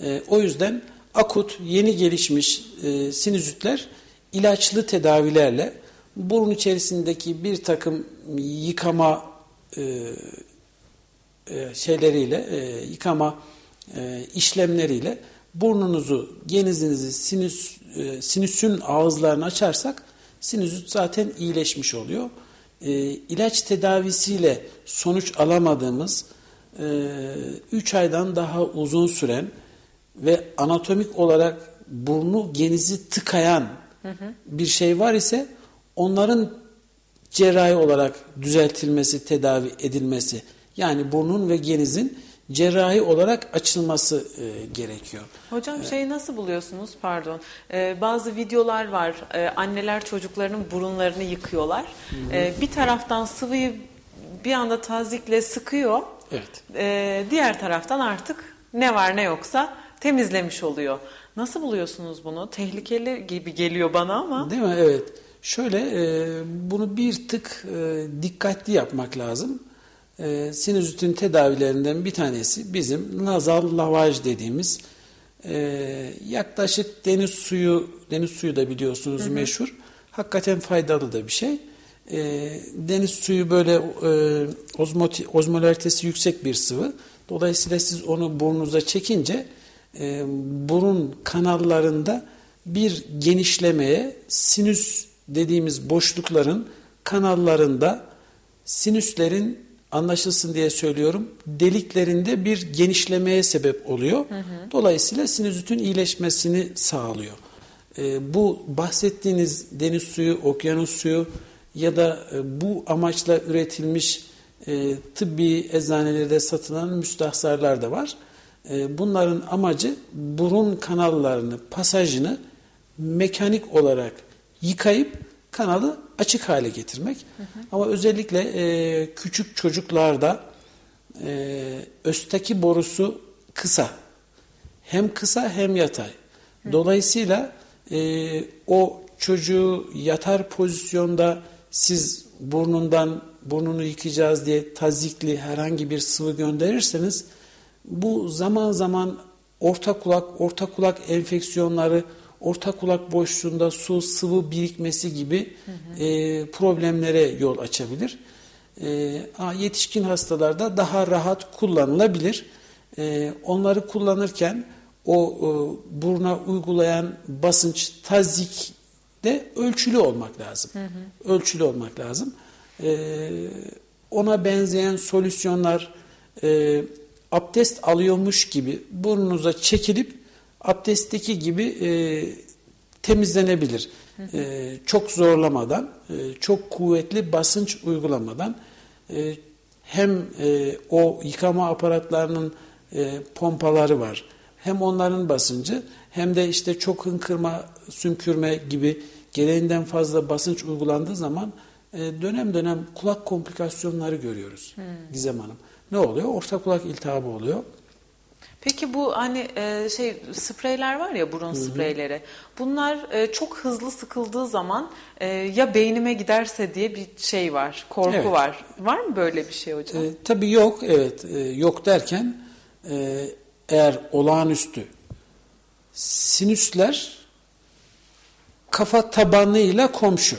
E, o yüzden akut, yeni gelişmiş e, sinüzitler ilaçlı tedavilerle burun içerisindeki bir takım yıkama e, e, şeyleriyle, e, yıkama e, işlemleriyle burnunuzu, genizinizi sinüs, e, sinüsün ağızlarını açarsak sinüzit zaten iyileşmiş oluyor. E, ilaç tedavisiyle sonuç alamadığımız 3 aydan daha uzun süren ve anatomik olarak burnu genizi tıkayan bir şey var ise onların cerrahi olarak düzeltilmesi, tedavi edilmesi yani burnun ve genizin cerrahi olarak açılması e, gerekiyor. Hocam şeyi nasıl buluyorsunuz? Pardon. Ee, bazı videolar var. Ee, anneler çocuklarının burunlarını yıkıyorlar. Ee, bir taraftan sıvıyı bir anda tazikle sıkıyor Evet. Ee, diğer taraftan artık ne var ne yoksa temizlemiş oluyor. Nasıl buluyorsunuz bunu? Tehlikeli gibi geliyor bana ama. Değil mi? Evet. Şöyle e, bunu bir tık e, dikkatli yapmak lazım. E, sinüzitin tedavilerinden bir tanesi bizim nazal lavaj dediğimiz e, yaklaşık deniz suyu, deniz suyu da biliyorsunuz meşhur. Hakikaten faydalı da bir şey. E, deniz suyu böyle e, ozmoti, ozmolaritesi yüksek bir sıvı. Dolayısıyla siz onu burnunuza çekince e, burun kanallarında bir genişlemeye sinüs dediğimiz boşlukların kanallarında sinüslerin anlaşılsın diye söylüyorum deliklerinde bir genişlemeye sebep oluyor. Dolayısıyla sinüzitin iyileşmesini sağlıyor. E, bu bahsettiğiniz deniz suyu, okyanus suyu ya da e, bu amaçla üretilmiş e, tıbbi eczanelerde satılan müstahsarlar da var. E, bunların amacı burun kanallarını, pasajını mekanik olarak yıkayıp kanalı açık hale getirmek. Hı hı. Ama özellikle e, küçük çocuklarda e, östaki borusu kısa. Hem kısa hem yatay. Hı. Dolayısıyla e, o çocuğu yatar pozisyonda siz burnundan burnunu yıkayacağız diye tazikli herhangi bir sıvı gönderirseniz bu zaman zaman orta kulak, orta kulak enfeksiyonları, orta kulak boşluğunda su, sıvı birikmesi gibi hı hı. E, problemlere yol açabilir. E, yetişkin hastalarda daha rahat kullanılabilir. E, onları kullanırken o e, buruna uygulayan basınç tazik de ölçülü olmak lazım. Hı hı. Ölçülü olmak lazım. E, ona benzeyen solüsyonlar e, abdest alıyormuş gibi burnunuza çekilip abdestteki gibi e, temizlenebilir. E, çok zorlamadan, e, çok kuvvetli basınç uygulamadan e, hem e, o yıkama aparatlarının e, pompaları var. Hem onların basıncı hem de işte çok hınkırma, sümkürme gibi gereğinden fazla basınç uygulandığı zaman e, dönem dönem kulak komplikasyonları görüyoruz hmm. Gizem Hanım. Ne oluyor? Orta kulak iltihabı oluyor. Peki bu hani e, şey spreyler var ya burun Hı-hı. spreyleri. Bunlar e, çok hızlı sıkıldığı zaman e, ya beynime giderse diye bir şey var. Korku evet. var. Var mı böyle bir şey hocam? E, tabii yok. Evet. E, yok derken e, eğer olağanüstü sinüsler kafa tabanıyla komşu.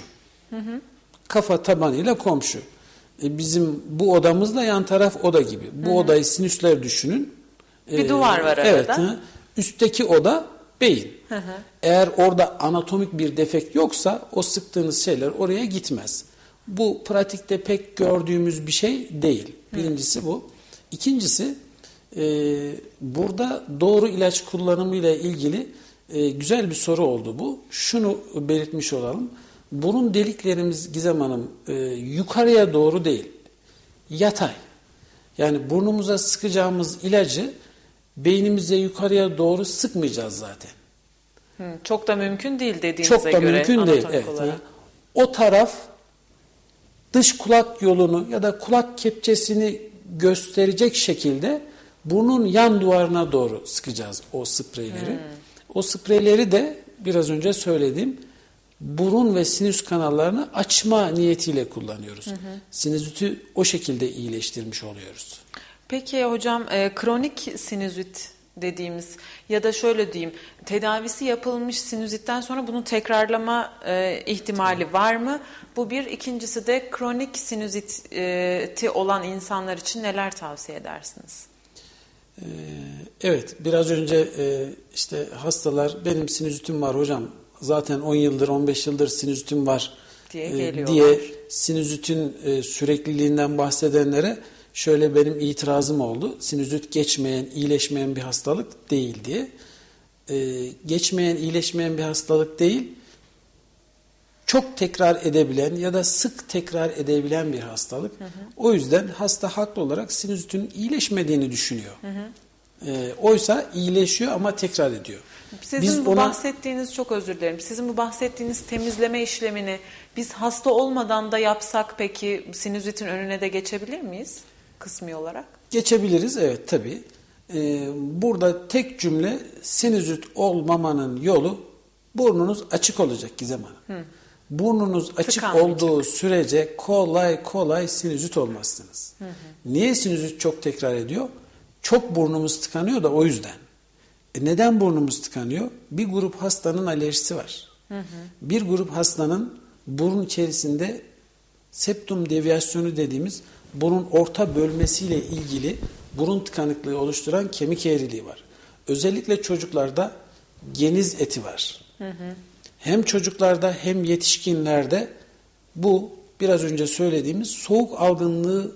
Hı hı. Kafa tabanıyla komşu. E, bizim bu odamızda yan taraf oda gibi. Bu hı hı. odayı sinüsler düşünün. Bir duvar var arada. Evet. Hı. Üstteki oda beyin. Hı hı. Eğer orada anatomik bir defekt yoksa o sıktığınız şeyler oraya gitmez. Bu pratikte pek gördüğümüz bir şey değil. Birincisi bu. İkincisi e, burada doğru ilaç kullanımı ile ilgili e, güzel bir soru oldu bu. Şunu belirtmiş olalım. Burun deliklerimiz Gizem Hanım e, yukarıya doğru değil, yatay. Yani burnumuza sıkacağımız ilacı beynimize yukarıya doğru sıkmayacağız zaten. Hı, çok da mümkün değil dediğinize göre. Çok da göre, mümkün değil. Evet. O taraf dış kulak yolunu ya da kulak kepçesini gösterecek şekilde burnun yan duvarına doğru sıkacağız o spreyleri. Hmm. O spreyleri de biraz önce söylediğim burun ve sinüs kanallarını açma niyetiyle kullanıyoruz. Hı hı. Sinüziti o şekilde iyileştirmiş oluyoruz. Peki hocam e, kronik sinüzit dediğimiz ya da şöyle diyeyim tedavisi yapılmış sinüzitten sonra bunu tekrarlama e, ihtimali var mı? Bu bir. ikincisi de kronik sinüziti olan insanlar için neler tavsiye edersiniz? Ee, evet, biraz önce e, işte hastalar benim sinüzitim var hocam. Zaten 10 yıldır, 15 yıldır sinüzitim var Diye e, diye sinüzitin e, sürekliliğinden bahsedenlere şöyle benim itirazım oldu. Sinüzit geçmeyen, iyileşmeyen bir hastalık değil diye. E, geçmeyen, iyileşmeyen bir hastalık değil, çok tekrar edebilen ya da sık tekrar edebilen bir hastalık. O yüzden hasta haklı olarak sinüzitin iyileşmediğini düşünüyor. E, oysa iyileşiyor ama tekrar ediyor. Sizin Biz bu ona- bahsettiğiniz çok özür dilerim. Sizin bu bahsettiğiniz temizleme işlemini biz hasta olmadan da yapsak peki sinüzitin önüne de geçebilir miyiz kısmi olarak? Geçebiliriz evet tabi. burada tek cümle sinüzit olmamanın yolu burnunuz açık olacak Gizem Hanım. Burnunuz açık Tıkanmayacak. olduğu sürece kolay kolay sinüzit olmazsınız. Niye sinüzit çok tekrar ediyor? Çok burnumuz tıkanıyor da o yüzden. E neden burnumuz tıkanıyor? Bir grup hastanın alerjisi var. Bir grup hastanın burun içerisinde septum deviasyonu dediğimiz burun orta bölmesiyle ilgili burun tıkanıklığı oluşturan kemik eğriliği var. Özellikle çocuklarda geniz eti var. Hem çocuklarda hem yetişkinlerde bu biraz önce söylediğimiz soğuk algınlığı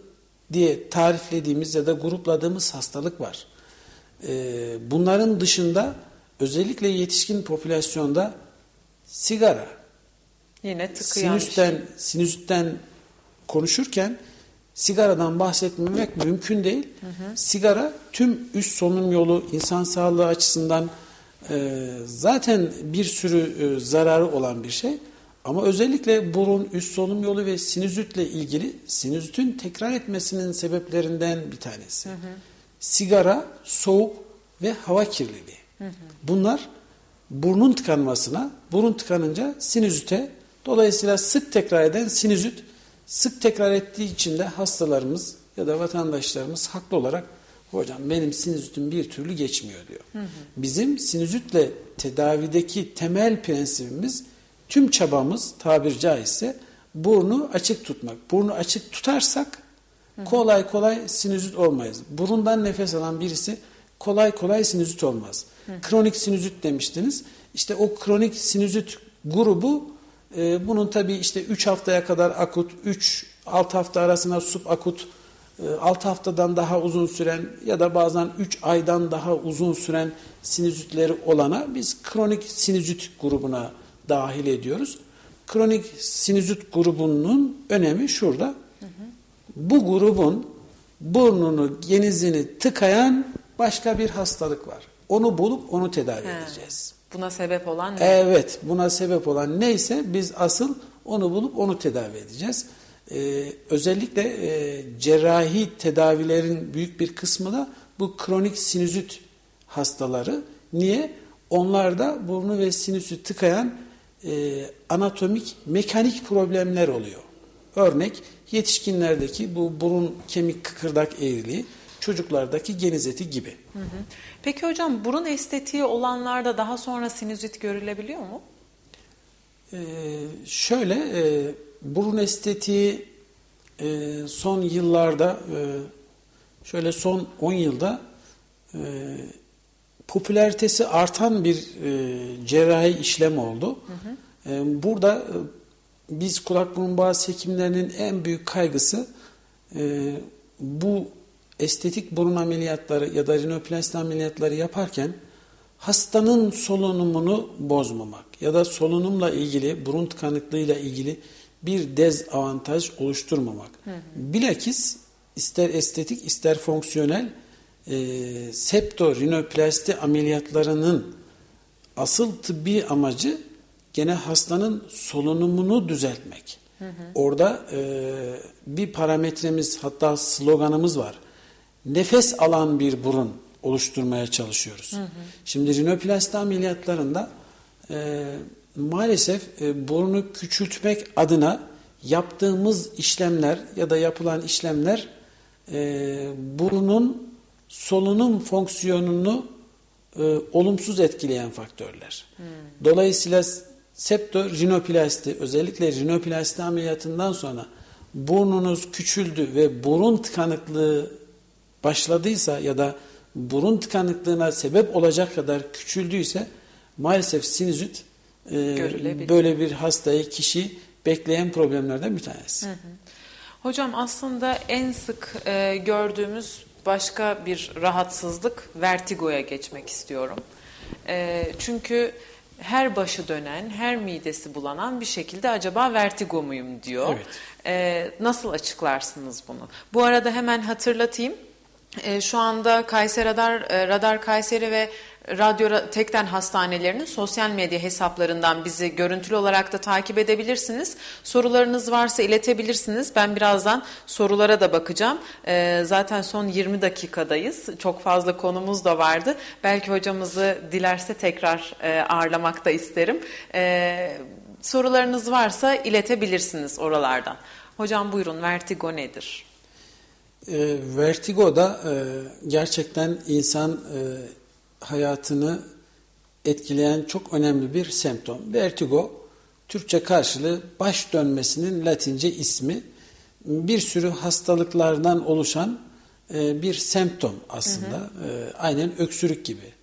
diye tariflediğimiz ya da grupladığımız hastalık var. Ee, bunların dışında özellikle yetişkin popülasyonda sigara, Yine şey. sinüsten, sinüzitten konuşurken sigaradan bahsetmemek mümkün değil. Sigara tüm üst solunum yolu insan sağlığı açısından e, zaten bir sürü e, zararı olan bir şey. Ama özellikle burun, üst solunum yolu ve sinüzitle ilgili sinüzitin tekrar etmesinin sebeplerinden bir tanesi. Sigara, soğuk ve hava kirliliği. Bunlar burnun tıkanmasına, burun tıkanınca sinüzite, dolayısıyla sık tekrar eden sinüzit, sık tekrar ettiği için de hastalarımız ya da vatandaşlarımız haklı olarak hocam benim sinüzitim bir türlü geçmiyor diyor. Bizim sinüzitle tedavideki temel prensibimiz tüm çabamız tabir caizse burnu açık tutmak. Burnu açık tutarsak kolay kolay sinüzit olmayız. Burundan nefes alan birisi kolay kolay sinüzit olmaz. Kronik sinüzit demiştiniz. İşte o kronik sinüzit grubu e, bunun tabi işte 3 haftaya kadar akut, 3 6 hafta arasına subakut, 6 haftadan daha uzun süren ya da bazen 3 aydan daha uzun süren sinüzitleri olana biz kronik sinüzit grubuna dahil ediyoruz. Kronik sinüzit grubunun önemi şurada. Bu grubun burnunu, genizini tıkayan başka bir hastalık var. Onu bulup onu tedavi He. edeceğiz. Buna sebep olan ne? Evet, buna sebep olan neyse biz asıl onu bulup onu tedavi edeceğiz. Ee, özellikle e, cerrahi tedavilerin büyük bir kısmı da bu kronik sinüzit hastaları. Niye? Onlarda burnu ve sinüsü tıkayan e, anatomik, mekanik problemler oluyor. Örnek yetişkinlerdeki bu burun kemik kıkırdak eğriliği, çocuklardaki geniz eti gibi. Hı hı. Peki hocam burun estetiği olanlarda daha sonra sinüzit görülebiliyor mu? Ee, şöyle e, burun estetiği e, son yıllarda e, şöyle son 10 yılda e, popülaritesi artan bir e, cerrahi işlem oldu. E, burada e, biz kulak burun boğaz hekimlerinin en büyük kaygısı e, bu estetik burun ameliyatları ya da rinoplasti ameliyatları yaparken hastanın solunumunu bozmamak ya da solunumla ilgili, burun tıkanıklığıyla ilgili bir dezavantaj oluşturmamak. Bilakis ister estetik ister fonksiyonel e, septorinoplasti ameliyatlarının asıl tıbbi amacı gene hastanın solunumunu düzeltmek. Orada e, bir parametremiz hatta sloganımız var. Nefes alan bir burun oluşturmaya çalışıyoruz. Şimdi rinoplasti ameliyatlarında e, maalesef e, burnu küçültmek adına yaptığımız işlemler ya da yapılan işlemler e, burnun solunum fonksiyonunu e, olumsuz etkileyen faktörler. Dolayısıyla septo rinoplasti özellikle rinoplasti ameliyatından sonra burnunuz küçüldü ve burun tıkanıklığı başladıysa ya da burun tıkanıklığına sebep olacak kadar küçüldüyse maalesef sinüzit e, Görülebilir. böyle bir hastayı kişi bekleyen problemlerden bir tanesi. Hocam aslında en sık e, gördüğümüz başka bir rahatsızlık vertigoya geçmek istiyorum. E, çünkü her başı dönen, her midesi bulanan bir şekilde acaba vertigo muyum diyor. Evet. E, nasıl açıklarsınız bunu? Bu arada hemen hatırlatayım. E, şu anda Kayseri Radar, e, Radar Kayseri ve Radyo Ra- Tekden hastanelerinin sosyal medya hesaplarından bizi görüntülü olarak da takip edebilirsiniz. Sorularınız varsa iletebilirsiniz. Ben birazdan sorulara da bakacağım. E, zaten son 20 dakikadayız. Çok fazla konumuz da vardı. Belki hocamızı dilerse tekrar e, ağırlamak da isterim. E, sorularınız varsa iletebilirsiniz oralardan. Hocam buyurun vertigo nedir? E, vertigo da e, gerçekten insan e, hayatını etkileyen çok önemli bir semptom. Vertigo, Türkçe karşılığı baş dönmesinin Latince ismi. Bir sürü hastalıklardan oluşan e, bir semptom aslında. E, aynen öksürük gibi.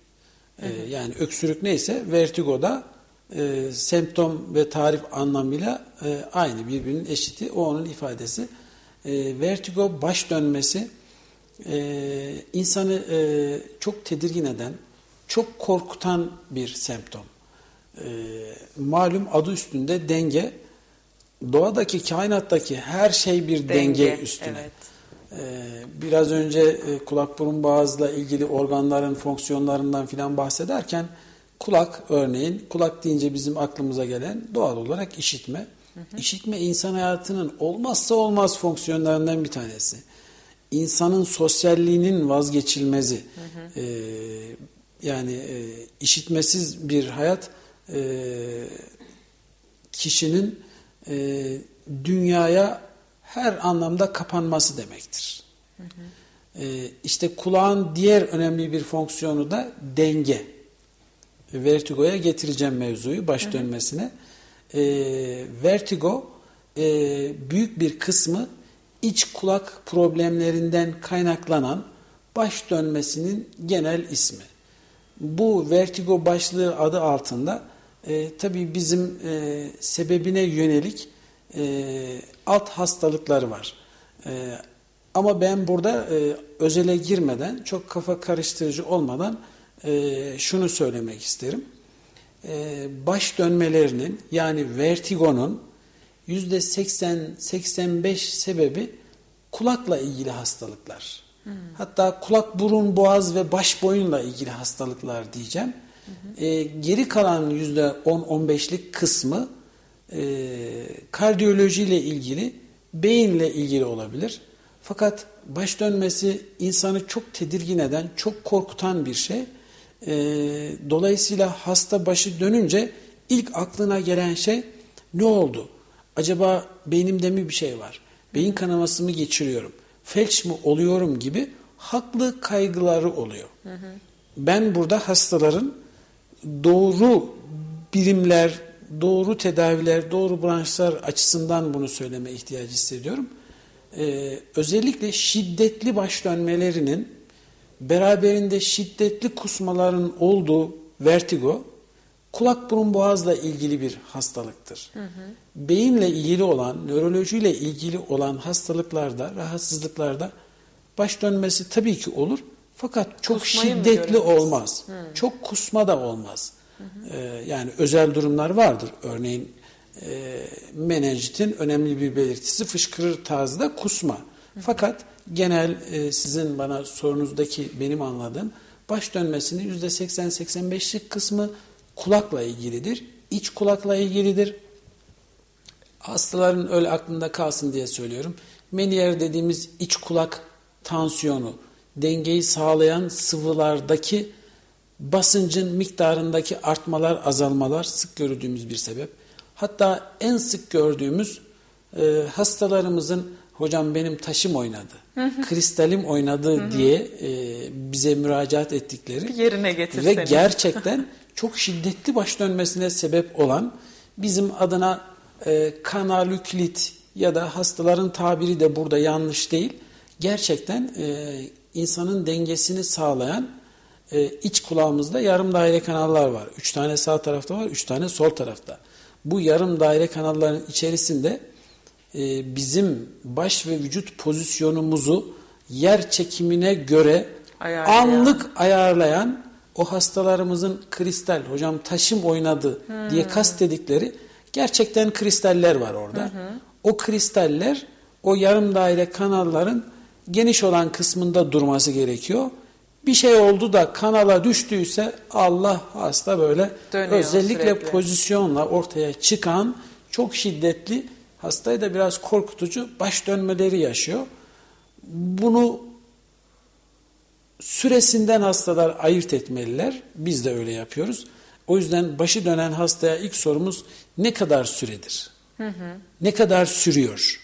E, yani öksürük neyse vertigo da e, semptom ve tarif anlamıyla e, aynı birbirinin eşiti. O onun ifadesi. E, vertigo baş dönmesi e, insanı e, çok tedirgin eden, çok korkutan bir semptom. E, malum adı üstünde denge. Doğadaki, kainattaki her şey bir denge, üstüne. Evet. Ee, Biraz önce e, kulak burun boğazla ilgili organların fonksiyonlarından filan bahsederken kulak örneğin kulak deyince bizim aklımıza gelen doğal olarak işitme. İşitme insan hayatının olmazsa olmaz fonksiyonlarından bir tanesi. İnsanın sosyalliğinin vazgeçilmezi. Ee, yani e, işitmesiz bir hayat e, kişinin e, dünyaya her anlamda kapanması demektir. E, işte kulağın diğer önemli bir fonksiyonu da denge. Vertigo'ya getireceğim mevzuyu baş dönmesine. E, vertigo e, büyük bir kısmı iç kulak problemlerinden kaynaklanan baş dönmesinin genel ismi. Bu vertigo başlığı adı altında e, tabii bizim e, sebebine yönelik e, alt hastalıkları var. E, ama ben burada e, özele girmeden, çok kafa karıştırıcı olmadan e, şunu söylemek isterim. E, baş dönmelerinin yani vertigonun %80-85 sebebi kulakla ilgili hastalıklar. Hatta kulak, burun, boğaz ve baş boyunla ilgili hastalıklar diyeceğim. E, geri kalan %10-15'lik kısmı e, kardiyolojiyle ilgili, beyinle ilgili olabilir. Fakat baş dönmesi insanı çok tedirgin eden, çok korkutan bir şey. E, dolayısıyla hasta başı dönünce ilk aklına gelen şey ne oldu? Acaba beynimde mi bir şey var? Beyin kanaması mı geçiriyorum? Felç mi oluyorum gibi haklı kaygıları oluyor. Ben burada hastaların doğru birimler, doğru tedaviler, doğru branşlar açısından bunu söyleme ihtiyacı hissediyorum. Ee, özellikle şiddetli baş dönmelerinin beraberinde şiddetli kusmaların olduğu vertigo kulak burun boğazla ilgili bir hastalıktır. Beyinle ilgili olan, nörolojiyle ilgili olan hastalıklarda, rahatsızlıklarda baş dönmesi tabii ki olur. Fakat çok Kusmayı şiddetli olmaz. Çok kusma da olmaz. Ee, yani özel durumlar vardır. Örneğin e, menenjitin önemli bir belirtisi fışkırır tarzda kusma. Fakat genel e, sizin bana sorunuzdaki benim anladığım baş dönmesinin %80-85'lik kısmı kulakla ilgilidir. İç kulakla ilgilidir. Hastaların öyle aklında kalsın diye söylüyorum. Meniere dediğimiz iç kulak tansiyonu, dengeyi sağlayan sıvılardaki basıncın miktarındaki artmalar, azalmalar sık gördüğümüz bir sebep. Hatta en sık gördüğümüz e, hastalarımızın hocam benim taşım oynadı, kristalim oynadı diye e, bize müracaat ettikleri Bir yerine ve getirseniz. gerçekten *laughs* çok şiddetli baş dönmesine sebep olan bizim adına e, kanalüklit ya da hastaların tabiri de burada yanlış değil. Gerçekten e, insanın dengesini sağlayan e, iç kulağımızda yarım daire kanallar var. Üç tane sağ tarafta var, üç tane sol tarafta. Bu yarım daire kanalların içerisinde e, bizim baş ve vücut pozisyonumuzu yer çekimine göre Ayarlayan. anlık ayarlayan o hastalarımızın kristal, hocam taşım oynadı diye kastedikleri gerçekten kristaller var orada. O kristaller o yarım daire kanalların geniş olan kısmında durması gerekiyor. Bir şey oldu da kanala düştüyse Allah hasta böyle Dönüyor özellikle sürekli. pozisyonla ortaya çıkan çok şiddetli hastayı da biraz korkutucu baş dönmeleri yaşıyor. Bunu süresinden hastalar ayırt etmeliler. Biz de öyle yapıyoruz. O yüzden başı dönen hastaya ilk sorumuz ne kadar süredir? Ne kadar sürüyor?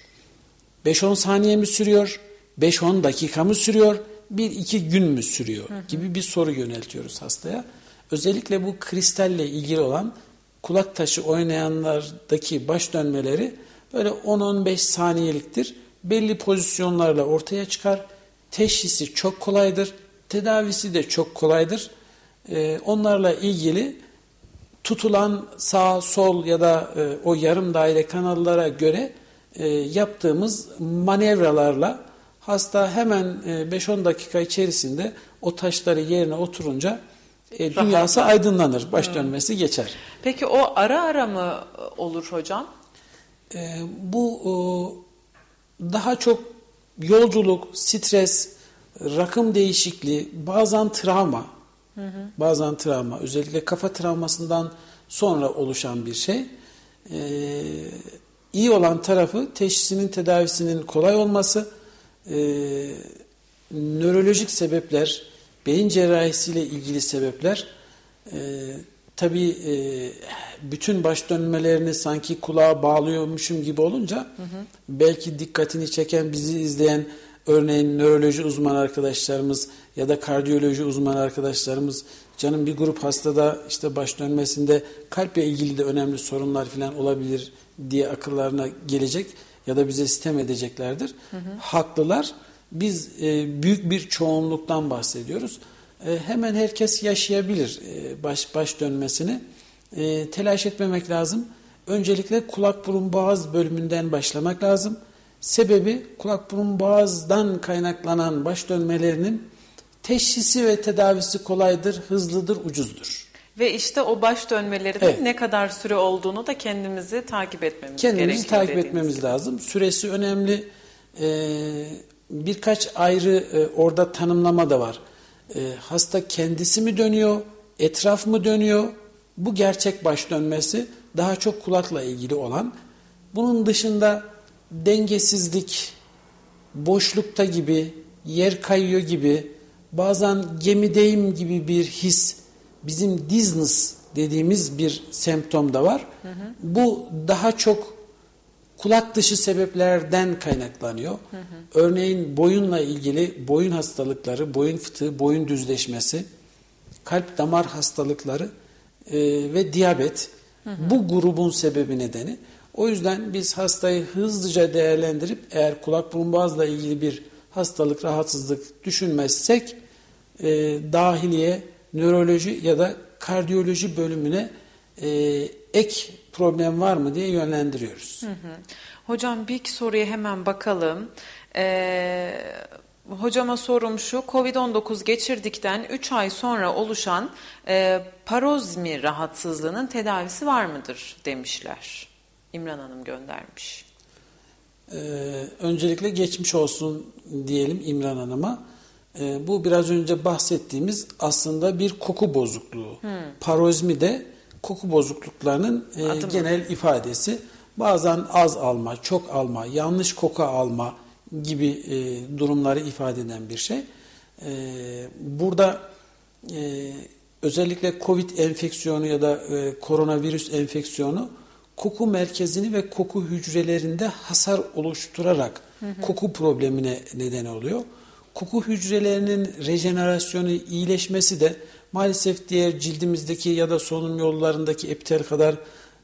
5-10 saniye mi sürüyor? 5-10 dakika mı sürüyor? 1-2 gün mü sürüyor? Gibi bir soru yöneltiyoruz hastaya. Özellikle bu kristalle ilgili olan kulak taşı oynayanlardaki baş dönmeleri böyle 10-15 saniyeliktir. Belli pozisyonlarla ortaya çıkar. Teşhisi çok kolaydır. Tedavisi de çok kolaydır. Ee, onlarla ilgili tutulan sağ, sol ya da e, o yarım daire kanallara göre e, yaptığımız manevralarla hasta hemen e, 5-10 dakika içerisinde o taşları yerine oturunca e, dünyası aydınlanır, baş dönmesi geçer. Peki o ara ara mı olur hocam? E, bu o, daha çok yolculuk, stres, rakım değişikliği, bazen travma, bazen travma, özellikle kafa travmasından sonra oluşan bir şey. E, iyi olan tarafı teşhisinin tedavisinin kolay olması, e, nörolojik sebepler, beyin cerrahisiyle ilgili sebepler, e, tabii e, bütün baş dönmelerini sanki kulağa bağlıyormuşum gibi olunca belki dikkatini çeken, bizi izleyen örneğin nöroloji uzman arkadaşlarımız ya da kardiyoloji uzman arkadaşlarımız canım bir grup hastada işte baş dönmesinde kalple ilgili de önemli sorunlar falan olabilir diye akıllarına gelecek ya da bize sitem edeceklerdir. Haklılar. Biz e, büyük bir çoğunluktan bahsediyoruz. E, hemen herkes yaşayabilir e, baş baş dönmesini. E, telaş etmemek lazım. Öncelikle kulak burun boğaz bölümünden başlamak lazım. Sebebi kulak burun boğazdan kaynaklanan baş dönmelerinin teşhisi ve tedavisi kolaydır, hızlıdır, ucuzdur. Ve işte o baş dönmelerinin Evet. ne kadar süre olduğunu da kendimizi takip etmemiz Kendimizi gerekiyor. takip dediğiniz etmemiz gibi. lazım. Süresi önemli. Ee, birkaç ayrı e, orada tanımlama da var. Ee, hasta kendisi mi dönüyor, etraf mı dönüyor? Bu gerçek baş dönmesi daha çok kulakla ilgili olan. Bunun dışında dengesizlik, boşlukta gibi, yer kayıyor gibi, bazen gemideyim gibi bir his, bizim dizziness dediğimiz bir semptom da var. Bu daha çok kulak dışı sebeplerden kaynaklanıyor. Örneğin boyunla ilgili boyun hastalıkları, boyun fıtığı, boyun düzleşmesi, kalp damar hastalıkları e, ve diyabet bu grubun sebebi nedeni. O yüzden biz hastayı hızlıca değerlendirip eğer kulak burun boğazla ilgili bir hastalık, rahatsızlık düşünmezsek e, dahiliye, nöroloji ya da kardiyoloji bölümüne e, ek problem var mı diye yönlendiriyoruz. Hocam bir iki soruya hemen bakalım. Ee, hocama sorum şu, Covid-19 geçirdikten 3 ay sonra oluşan e, parozmi rahatsızlığının tedavisi var mıdır demişler. İmran Hanım göndermiş. Ee, öncelikle geçmiş olsun diyelim İmran Hanım'a. Ee, bu biraz önce bahsettiğimiz aslında bir koku bozukluğu. Parozmi de koku bozukluklarının e, genel ifadesi. Bazen az alma, çok alma, yanlış koku alma gibi e, durumları ifade eden bir şey. E, burada e, özellikle COVID enfeksiyonu ya da e, koronavirüs enfeksiyonu koku merkezini ve koku hücrelerinde hasar oluşturarak koku problemine neden oluyor. Koku hücrelerinin rejenerasyonu, iyileşmesi de maalesef diğer cildimizdeki ya da solunum yollarındaki epitel kadar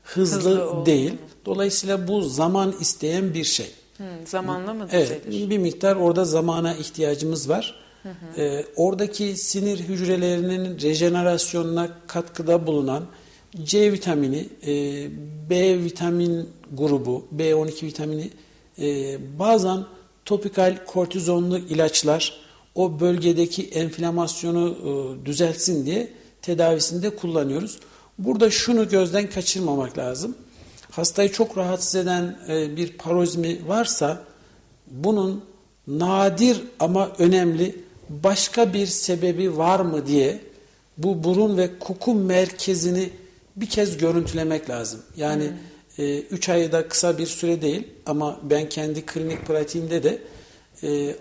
hızlı, Hızlı değil. Dolayısıyla bu zaman isteyen bir şey. Hı, zamanla mı Evet, düzelir? bir miktar orada zamana ihtiyacımız var. E, oradaki sinir hücrelerinin rejenerasyonuna katkıda bulunan C vitamini, e, B vitamin grubu, B12 vitamini, e, bazen topikal kortizonlu ilaçlar o bölgedeki enflamasyonu e, düzeltsin diye tedavisinde kullanıyoruz. Burada şunu gözden kaçırmamak lazım. Hastayı çok rahatsız eden e, bir parozmi varsa bunun nadir ama önemli başka bir sebebi var mı diye bu burun ve koku merkezini bir kez görüntülemek lazım. Yani 3 hmm. ayda kısa bir süre değil ama ben kendi klinik pratiğimde de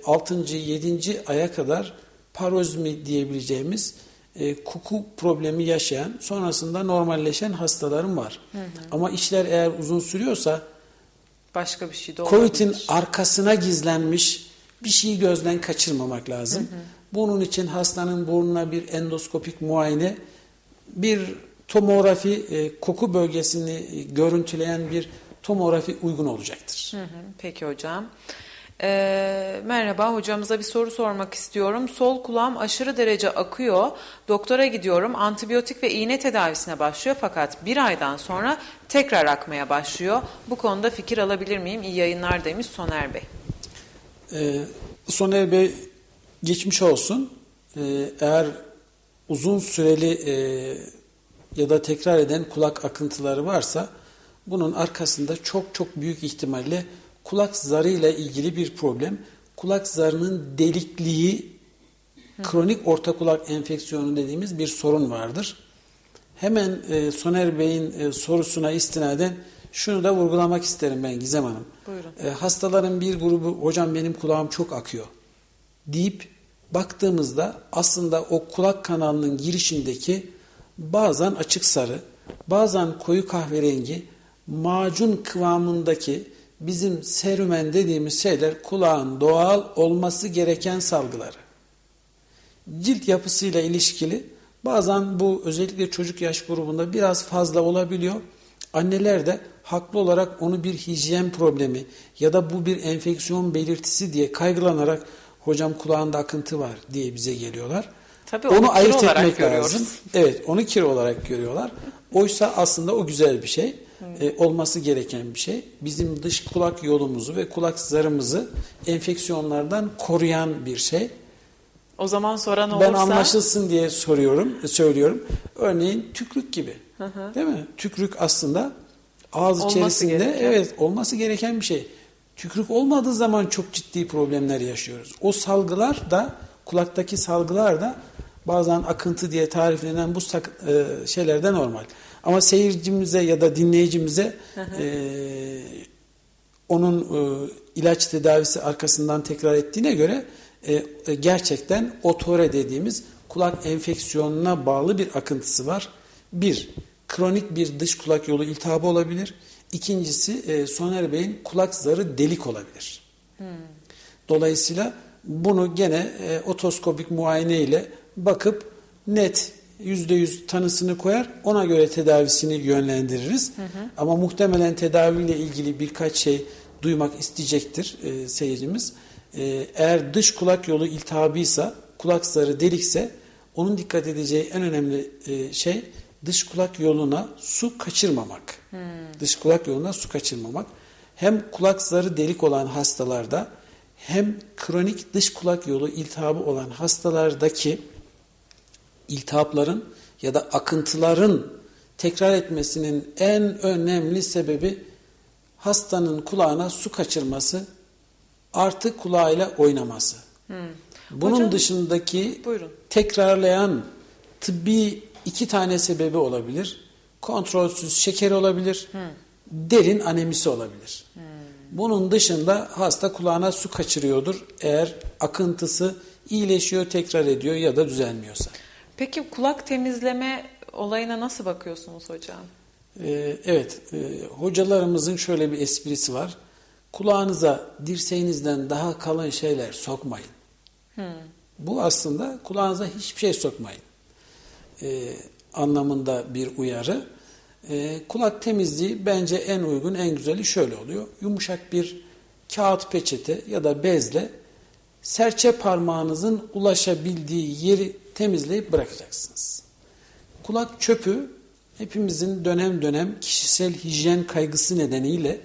6. 7. aya kadar parozmi diyebileceğimiz e, koku problemi yaşayan sonrasında normalleşen hastalarım var. Hı hı. Ama işler eğer uzun sürüyorsa başka bir şey de COVID'in arkasına gizlenmiş bir şeyi gözden kaçırmamak lazım. Hı hı. Bunun için hastanın burnuna bir endoskopik muayene, bir tomografi, e, koku bölgesini e, görüntüleyen bir tomografi uygun olacaktır. Hı hı. Peki hocam. E, merhaba hocamıza bir soru sormak istiyorum. Sol kulağım aşırı derece akıyor. Doktora gidiyorum. Antibiyotik ve iğne tedavisine başlıyor fakat bir aydan sonra tekrar akmaya başlıyor. Bu konuda fikir alabilir miyim? İyi yayınlar demiş Soner Bey. Ee, Soner Bey geçmiş olsun. Ee, eğer uzun süreli e, ya da tekrar eden kulak akıntıları varsa bunun arkasında çok çok büyük ihtimalle kulak zarıyla ilgili bir problem. Kulak zarının delikliği kronik orta kulak enfeksiyonu dediğimiz bir sorun vardır. Hemen e, Soner Bey'in e, sorusuna istinaden şunu da vurgulamak isterim ben Gizem Hanım. Buyurun. E, hastaların bir grubu hocam benim kulağım çok akıyor deyip baktığımızda aslında o kulak kanalının girişindeki bazen açık sarı, bazen koyu kahverengi, macun kıvamındaki bizim serümen dediğimiz şeyler kulağın doğal olması gereken salgıları. Cilt yapısıyla ilişkili bazen bu özellikle çocuk yaş grubunda biraz fazla olabiliyor. Anneler de haklı olarak onu bir hijyen problemi ya da bu bir enfeksiyon belirtisi diye kaygılanarak hocam kulağında akıntı var diye bize geliyorlar. Tabii onu, onu ayırt etmek lazım. Evet, onu kir olarak görüyorlar. Oysa aslında o güzel bir şey e, olması gereken bir şey. Bizim dış kulak yolumuzu ve kulak zarımızı enfeksiyonlardan koruyan bir şey. O zaman soran olursa... Ben anlaşılsın diye soruyorum, söylüyorum. Örneğin tükrük gibi. Hı hı. Değil mi? Tükrük aslında ağız olması içerisinde gereken. evet olması gereken bir şey. Tükrük olmadığı zaman çok ciddi problemler yaşıyoruz. O salgılar da kulaktaki salgılar da bazen akıntı diye tariflenen bu e, şeylerde normal. Ama seyircimize ya da dinleyicimize e, onun e, ilaç tedavisi arkasından tekrar ettiğine göre e, e, gerçekten otore dediğimiz kulak enfeksiyonuna bağlı bir akıntısı var. Bir, kronik bir dış kulak yolu iltihabı olabilir. İkincisi e, Soner Bey'in kulak zarı delik olabilir. Hmm. Dolayısıyla bunu gene e, otoskopik muayene ile bakıp net %100 tanısını koyar. Ona göre tedavisini yönlendiririz. Hı hı. Ama muhtemelen tedaviyle ilgili birkaç şey duymak isteyecektir e, seyircimiz. E, eğer dış kulak yolu iltihabıysa, kulak zarı delikse onun dikkat edeceği en önemli e, şey dış kulak yoluna su kaçırmamak. Hmm. Dış kulak yoluna su kaçırmamak. Hem kulak zarı delik olan hastalarda hem kronik dış kulak yolu iltihabı olan hastalardaki iltihapların ya da akıntıların tekrar etmesinin en önemli sebebi hastanın kulağına su kaçırması artı kulağıyla oynaması. Hmm. Bunun Hocam, dışındaki buyurun. tekrarlayan tıbbi iki tane sebebi olabilir. Kontrolsüz şeker olabilir. Hmm. Derin anemisi olabilir. Hmm. Bunun dışında hasta kulağına su kaçırıyordur eğer akıntısı iyileşiyor, tekrar ediyor ya da düzelmiyorsa. Peki kulak temizleme olayına nasıl bakıyorsunuz hocam? Ee, evet, e, hocalarımızın şöyle bir esprisi var. Kulağınıza dirseğinizden daha kalın şeyler sokmayın. Hmm. Bu aslında kulağınıza hiçbir şey sokmayın. Ee, anlamında bir uyarı. Ee, kulak temizliği bence en uygun, en güzeli şöyle oluyor. Yumuşak bir kağıt peçete ya da bezle serçe parmağınızın ulaşabildiği yeri temizleyip bırakacaksınız. Kulak çöpü hepimizin dönem dönem kişisel hijyen kaygısı nedeniyle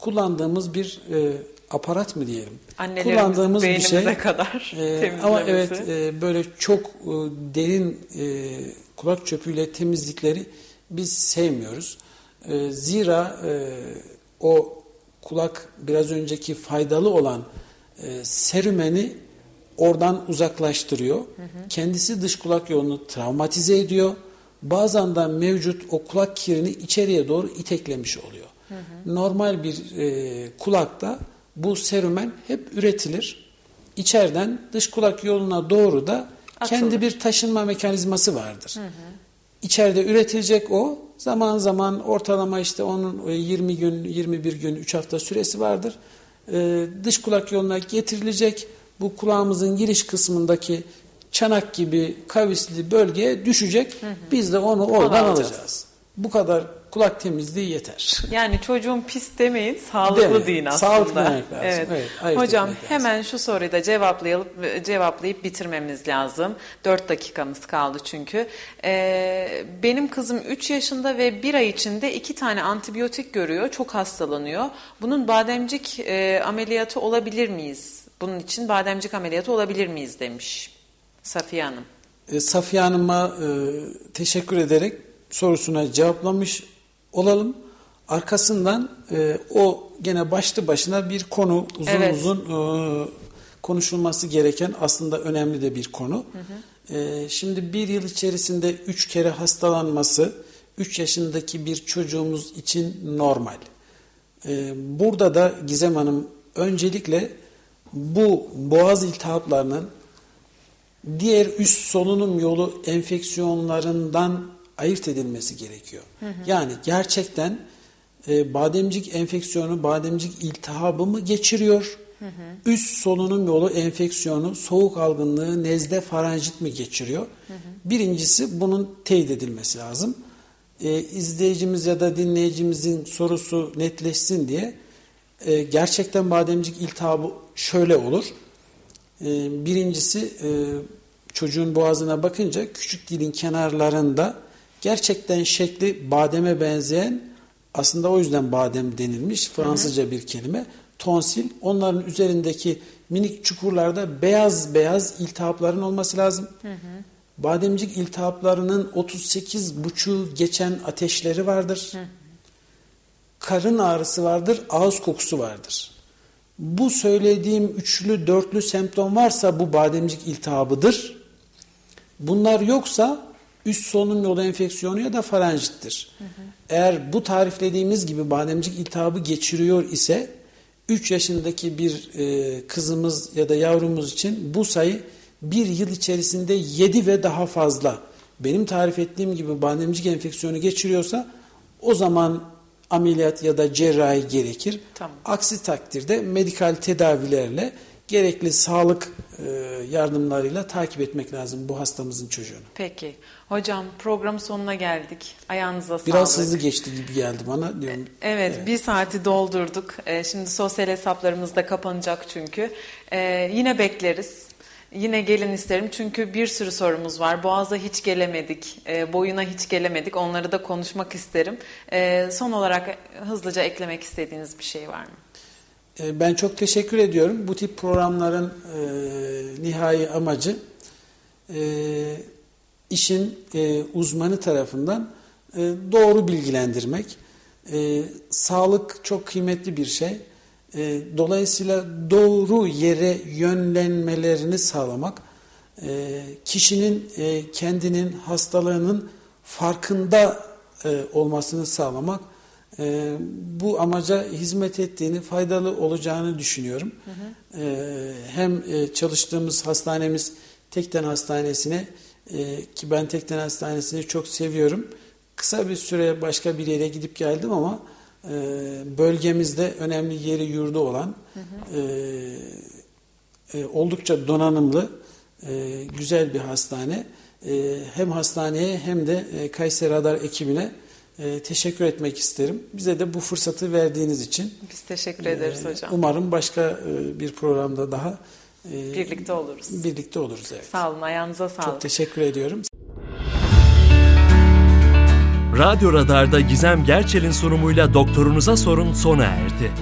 kullandığımız bir e, aparat mı diyelim? Kullandığımız bir şey. kadar E, *laughs* ama evet e, böyle çok e, derin e, kulak çöpüyle temizlikleri biz sevmiyoruz. E, zira e, o kulak biraz önceki faydalı olan e, serümeni oradan uzaklaştırıyor. Kendisi dış kulak yolunu travmatize ediyor. Bazen de mevcut o kulak kirini içeriye doğru iteklemiş oluyor. Normal bir e, kulakta bu serümen hep üretilir. İçeriden dış kulak yoluna doğru da kendi Atılır. bir taşınma mekanizması vardır. İçeride üretilecek o. Zaman zaman ortalama işte onun e, 20 gün, 21 gün, 3 hafta süresi vardır. Ee, dış kulak yoluna getirilecek. Bu kulağımızın giriş kısmındaki çanak gibi kavisli bölgeye düşecek. Biz de onu oradan alacağız. alacağız. Bu kadar kulak temizliği yeter. *laughs* Yani çocuğun pis demeyin, sağlıklı Demeyin. deyin aslında. Sağlıklı demek lazım. Evet. Evet, Hocam lazım. hemen şu soruyu da cevaplayıp cevaplayıp bitirmemiz lazım. 4 dakikamız kaldı çünkü. Ee, benim kızım 3 yaşında ve 1 ay içinde 2 tane antibiyotik görüyor. Çok hastalanıyor. Bunun bademcik e, ameliyatı olabilir miyiz? Bunun için bademcik ameliyatı olabilir miyiz demiş Safiye Hanım. E, Safiye Hanım'a e, teşekkür ederek sorusuna cevaplamış olalım. Arkasından e, o gene başlı başına bir konu uzun Evet. uzun e, konuşulması gereken aslında önemli de bir konu. E, şimdi bir yıl içerisinde üç kere hastalanması 3 yaşındaki bir çocuğumuz için normal. E, burada da Gizem Hanım öncelikle bu boğaz iltihaplarının diğer üst solunum yolu enfeksiyonlarından ayırt edilmesi gerekiyor. Yani gerçekten e, bademcik enfeksiyonu, bademcik iltihabı mı geçiriyor? Üst solunum yolu enfeksiyonu, soğuk algınlığı, nezle, faranjit mi geçiriyor? Birincisi bunun teyit edilmesi lazım. E, izleyicimiz ya da dinleyicimizin sorusu netleşsin diye e, gerçekten bademcik iltihabı şöyle olur. E, birincisi e, çocuğun boğazına bakınca küçük dilin kenarlarında gerçekten şekli bademe benzeyen aslında o yüzden badem denilmiş Fransızca bir kelime tonsil onların üzerindeki minik çukurlarda beyaz beyaz iltihapların olması lazım. Bademcik iltihaplarının 38 buçuğu geçen ateşleri vardır. Karın ağrısı vardır, ağız kokusu vardır. Bu söylediğim üçlü, dörtlü semptom varsa bu bademcik iltihabıdır. Bunlar yoksa üst solunum yolu enfeksiyonu ya da faranjittir. Eğer bu tariflediğimiz gibi bademcik iltihabı geçiriyor ise 3 yaşındaki bir e, kızımız ya da yavrumuz için bu sayı bir yıl içerisinde 7 ve daha fazla. Benim tarif ettiğim gibi bademcik enfeksiyonu geçiriyorsa o zaman ameliyat ya da cerrahi gerekir. Tamam. Aksi takdirde medikal tedavilerle gerekli sağlık e, yardımlarıyla takip etmek lazım bu hastamızın çocuğunu. Peki. Hocam program sonuna geldik. Ayağınıza Biraz sağlık. hızlı geçti gibi geldi bana diyorum. Evet, bir saati doldurduk. Ee, şimdi sosyal hesaplarımız da kapanacak çünkü. Yine bekleriz. Yine gelin isterim çünkü bir sürü sorumuz var. Boğaz'a hiç gelemedik, e, boyuna hiç gelemedik. Onları da konuşmak isterim. Ee, son olarak hızlıca eklemek istediğiniz bir şey var mı? E, Ben çok teşekkür ediyorum. Bu tip programların e, nihai amacı e, işin e, uzmanı tarafından e, doğru bilgilendirmek. E, sağlık çok kıymetli bir şey. E, dolayısıyla doğru yere yönlenmelerini sağlamak, e, kişinin e, kendinin hastalığının farkında e, olmasını sağlamak e, bu amaca hizmet ettiğini, faydalı olacağını düşünüyorum. E, hem e, çalıştığımız hastanemiz Tekden Hastanesi'ne e, ki ben Tekden Hastanesi'ni çok seviyorum. Kısa bir süre başka bir yere gidip geldim ama e, bölgemizde önemli yeri yurdu olan e, e, oldukça donanımlı, e, güzel bir hastane. E, hem hastaneye hem de e, Kayseri Radar ekibine e, teşekkür etmek isterim. Bize de bu fırsatı verdiğiniz için. Biz teşekkür ederiz e, hocam. Umarım başka e, bir programda daha e, Birlikte oluruz. birlikte oluruz. Evet. Sağ olun, ayağınıza sağlık. Çok teşekkür ediyorum. Radyo Radar'da Gizem Gerçel'in sunumuyla Doktorunuza Sorun sona erdi.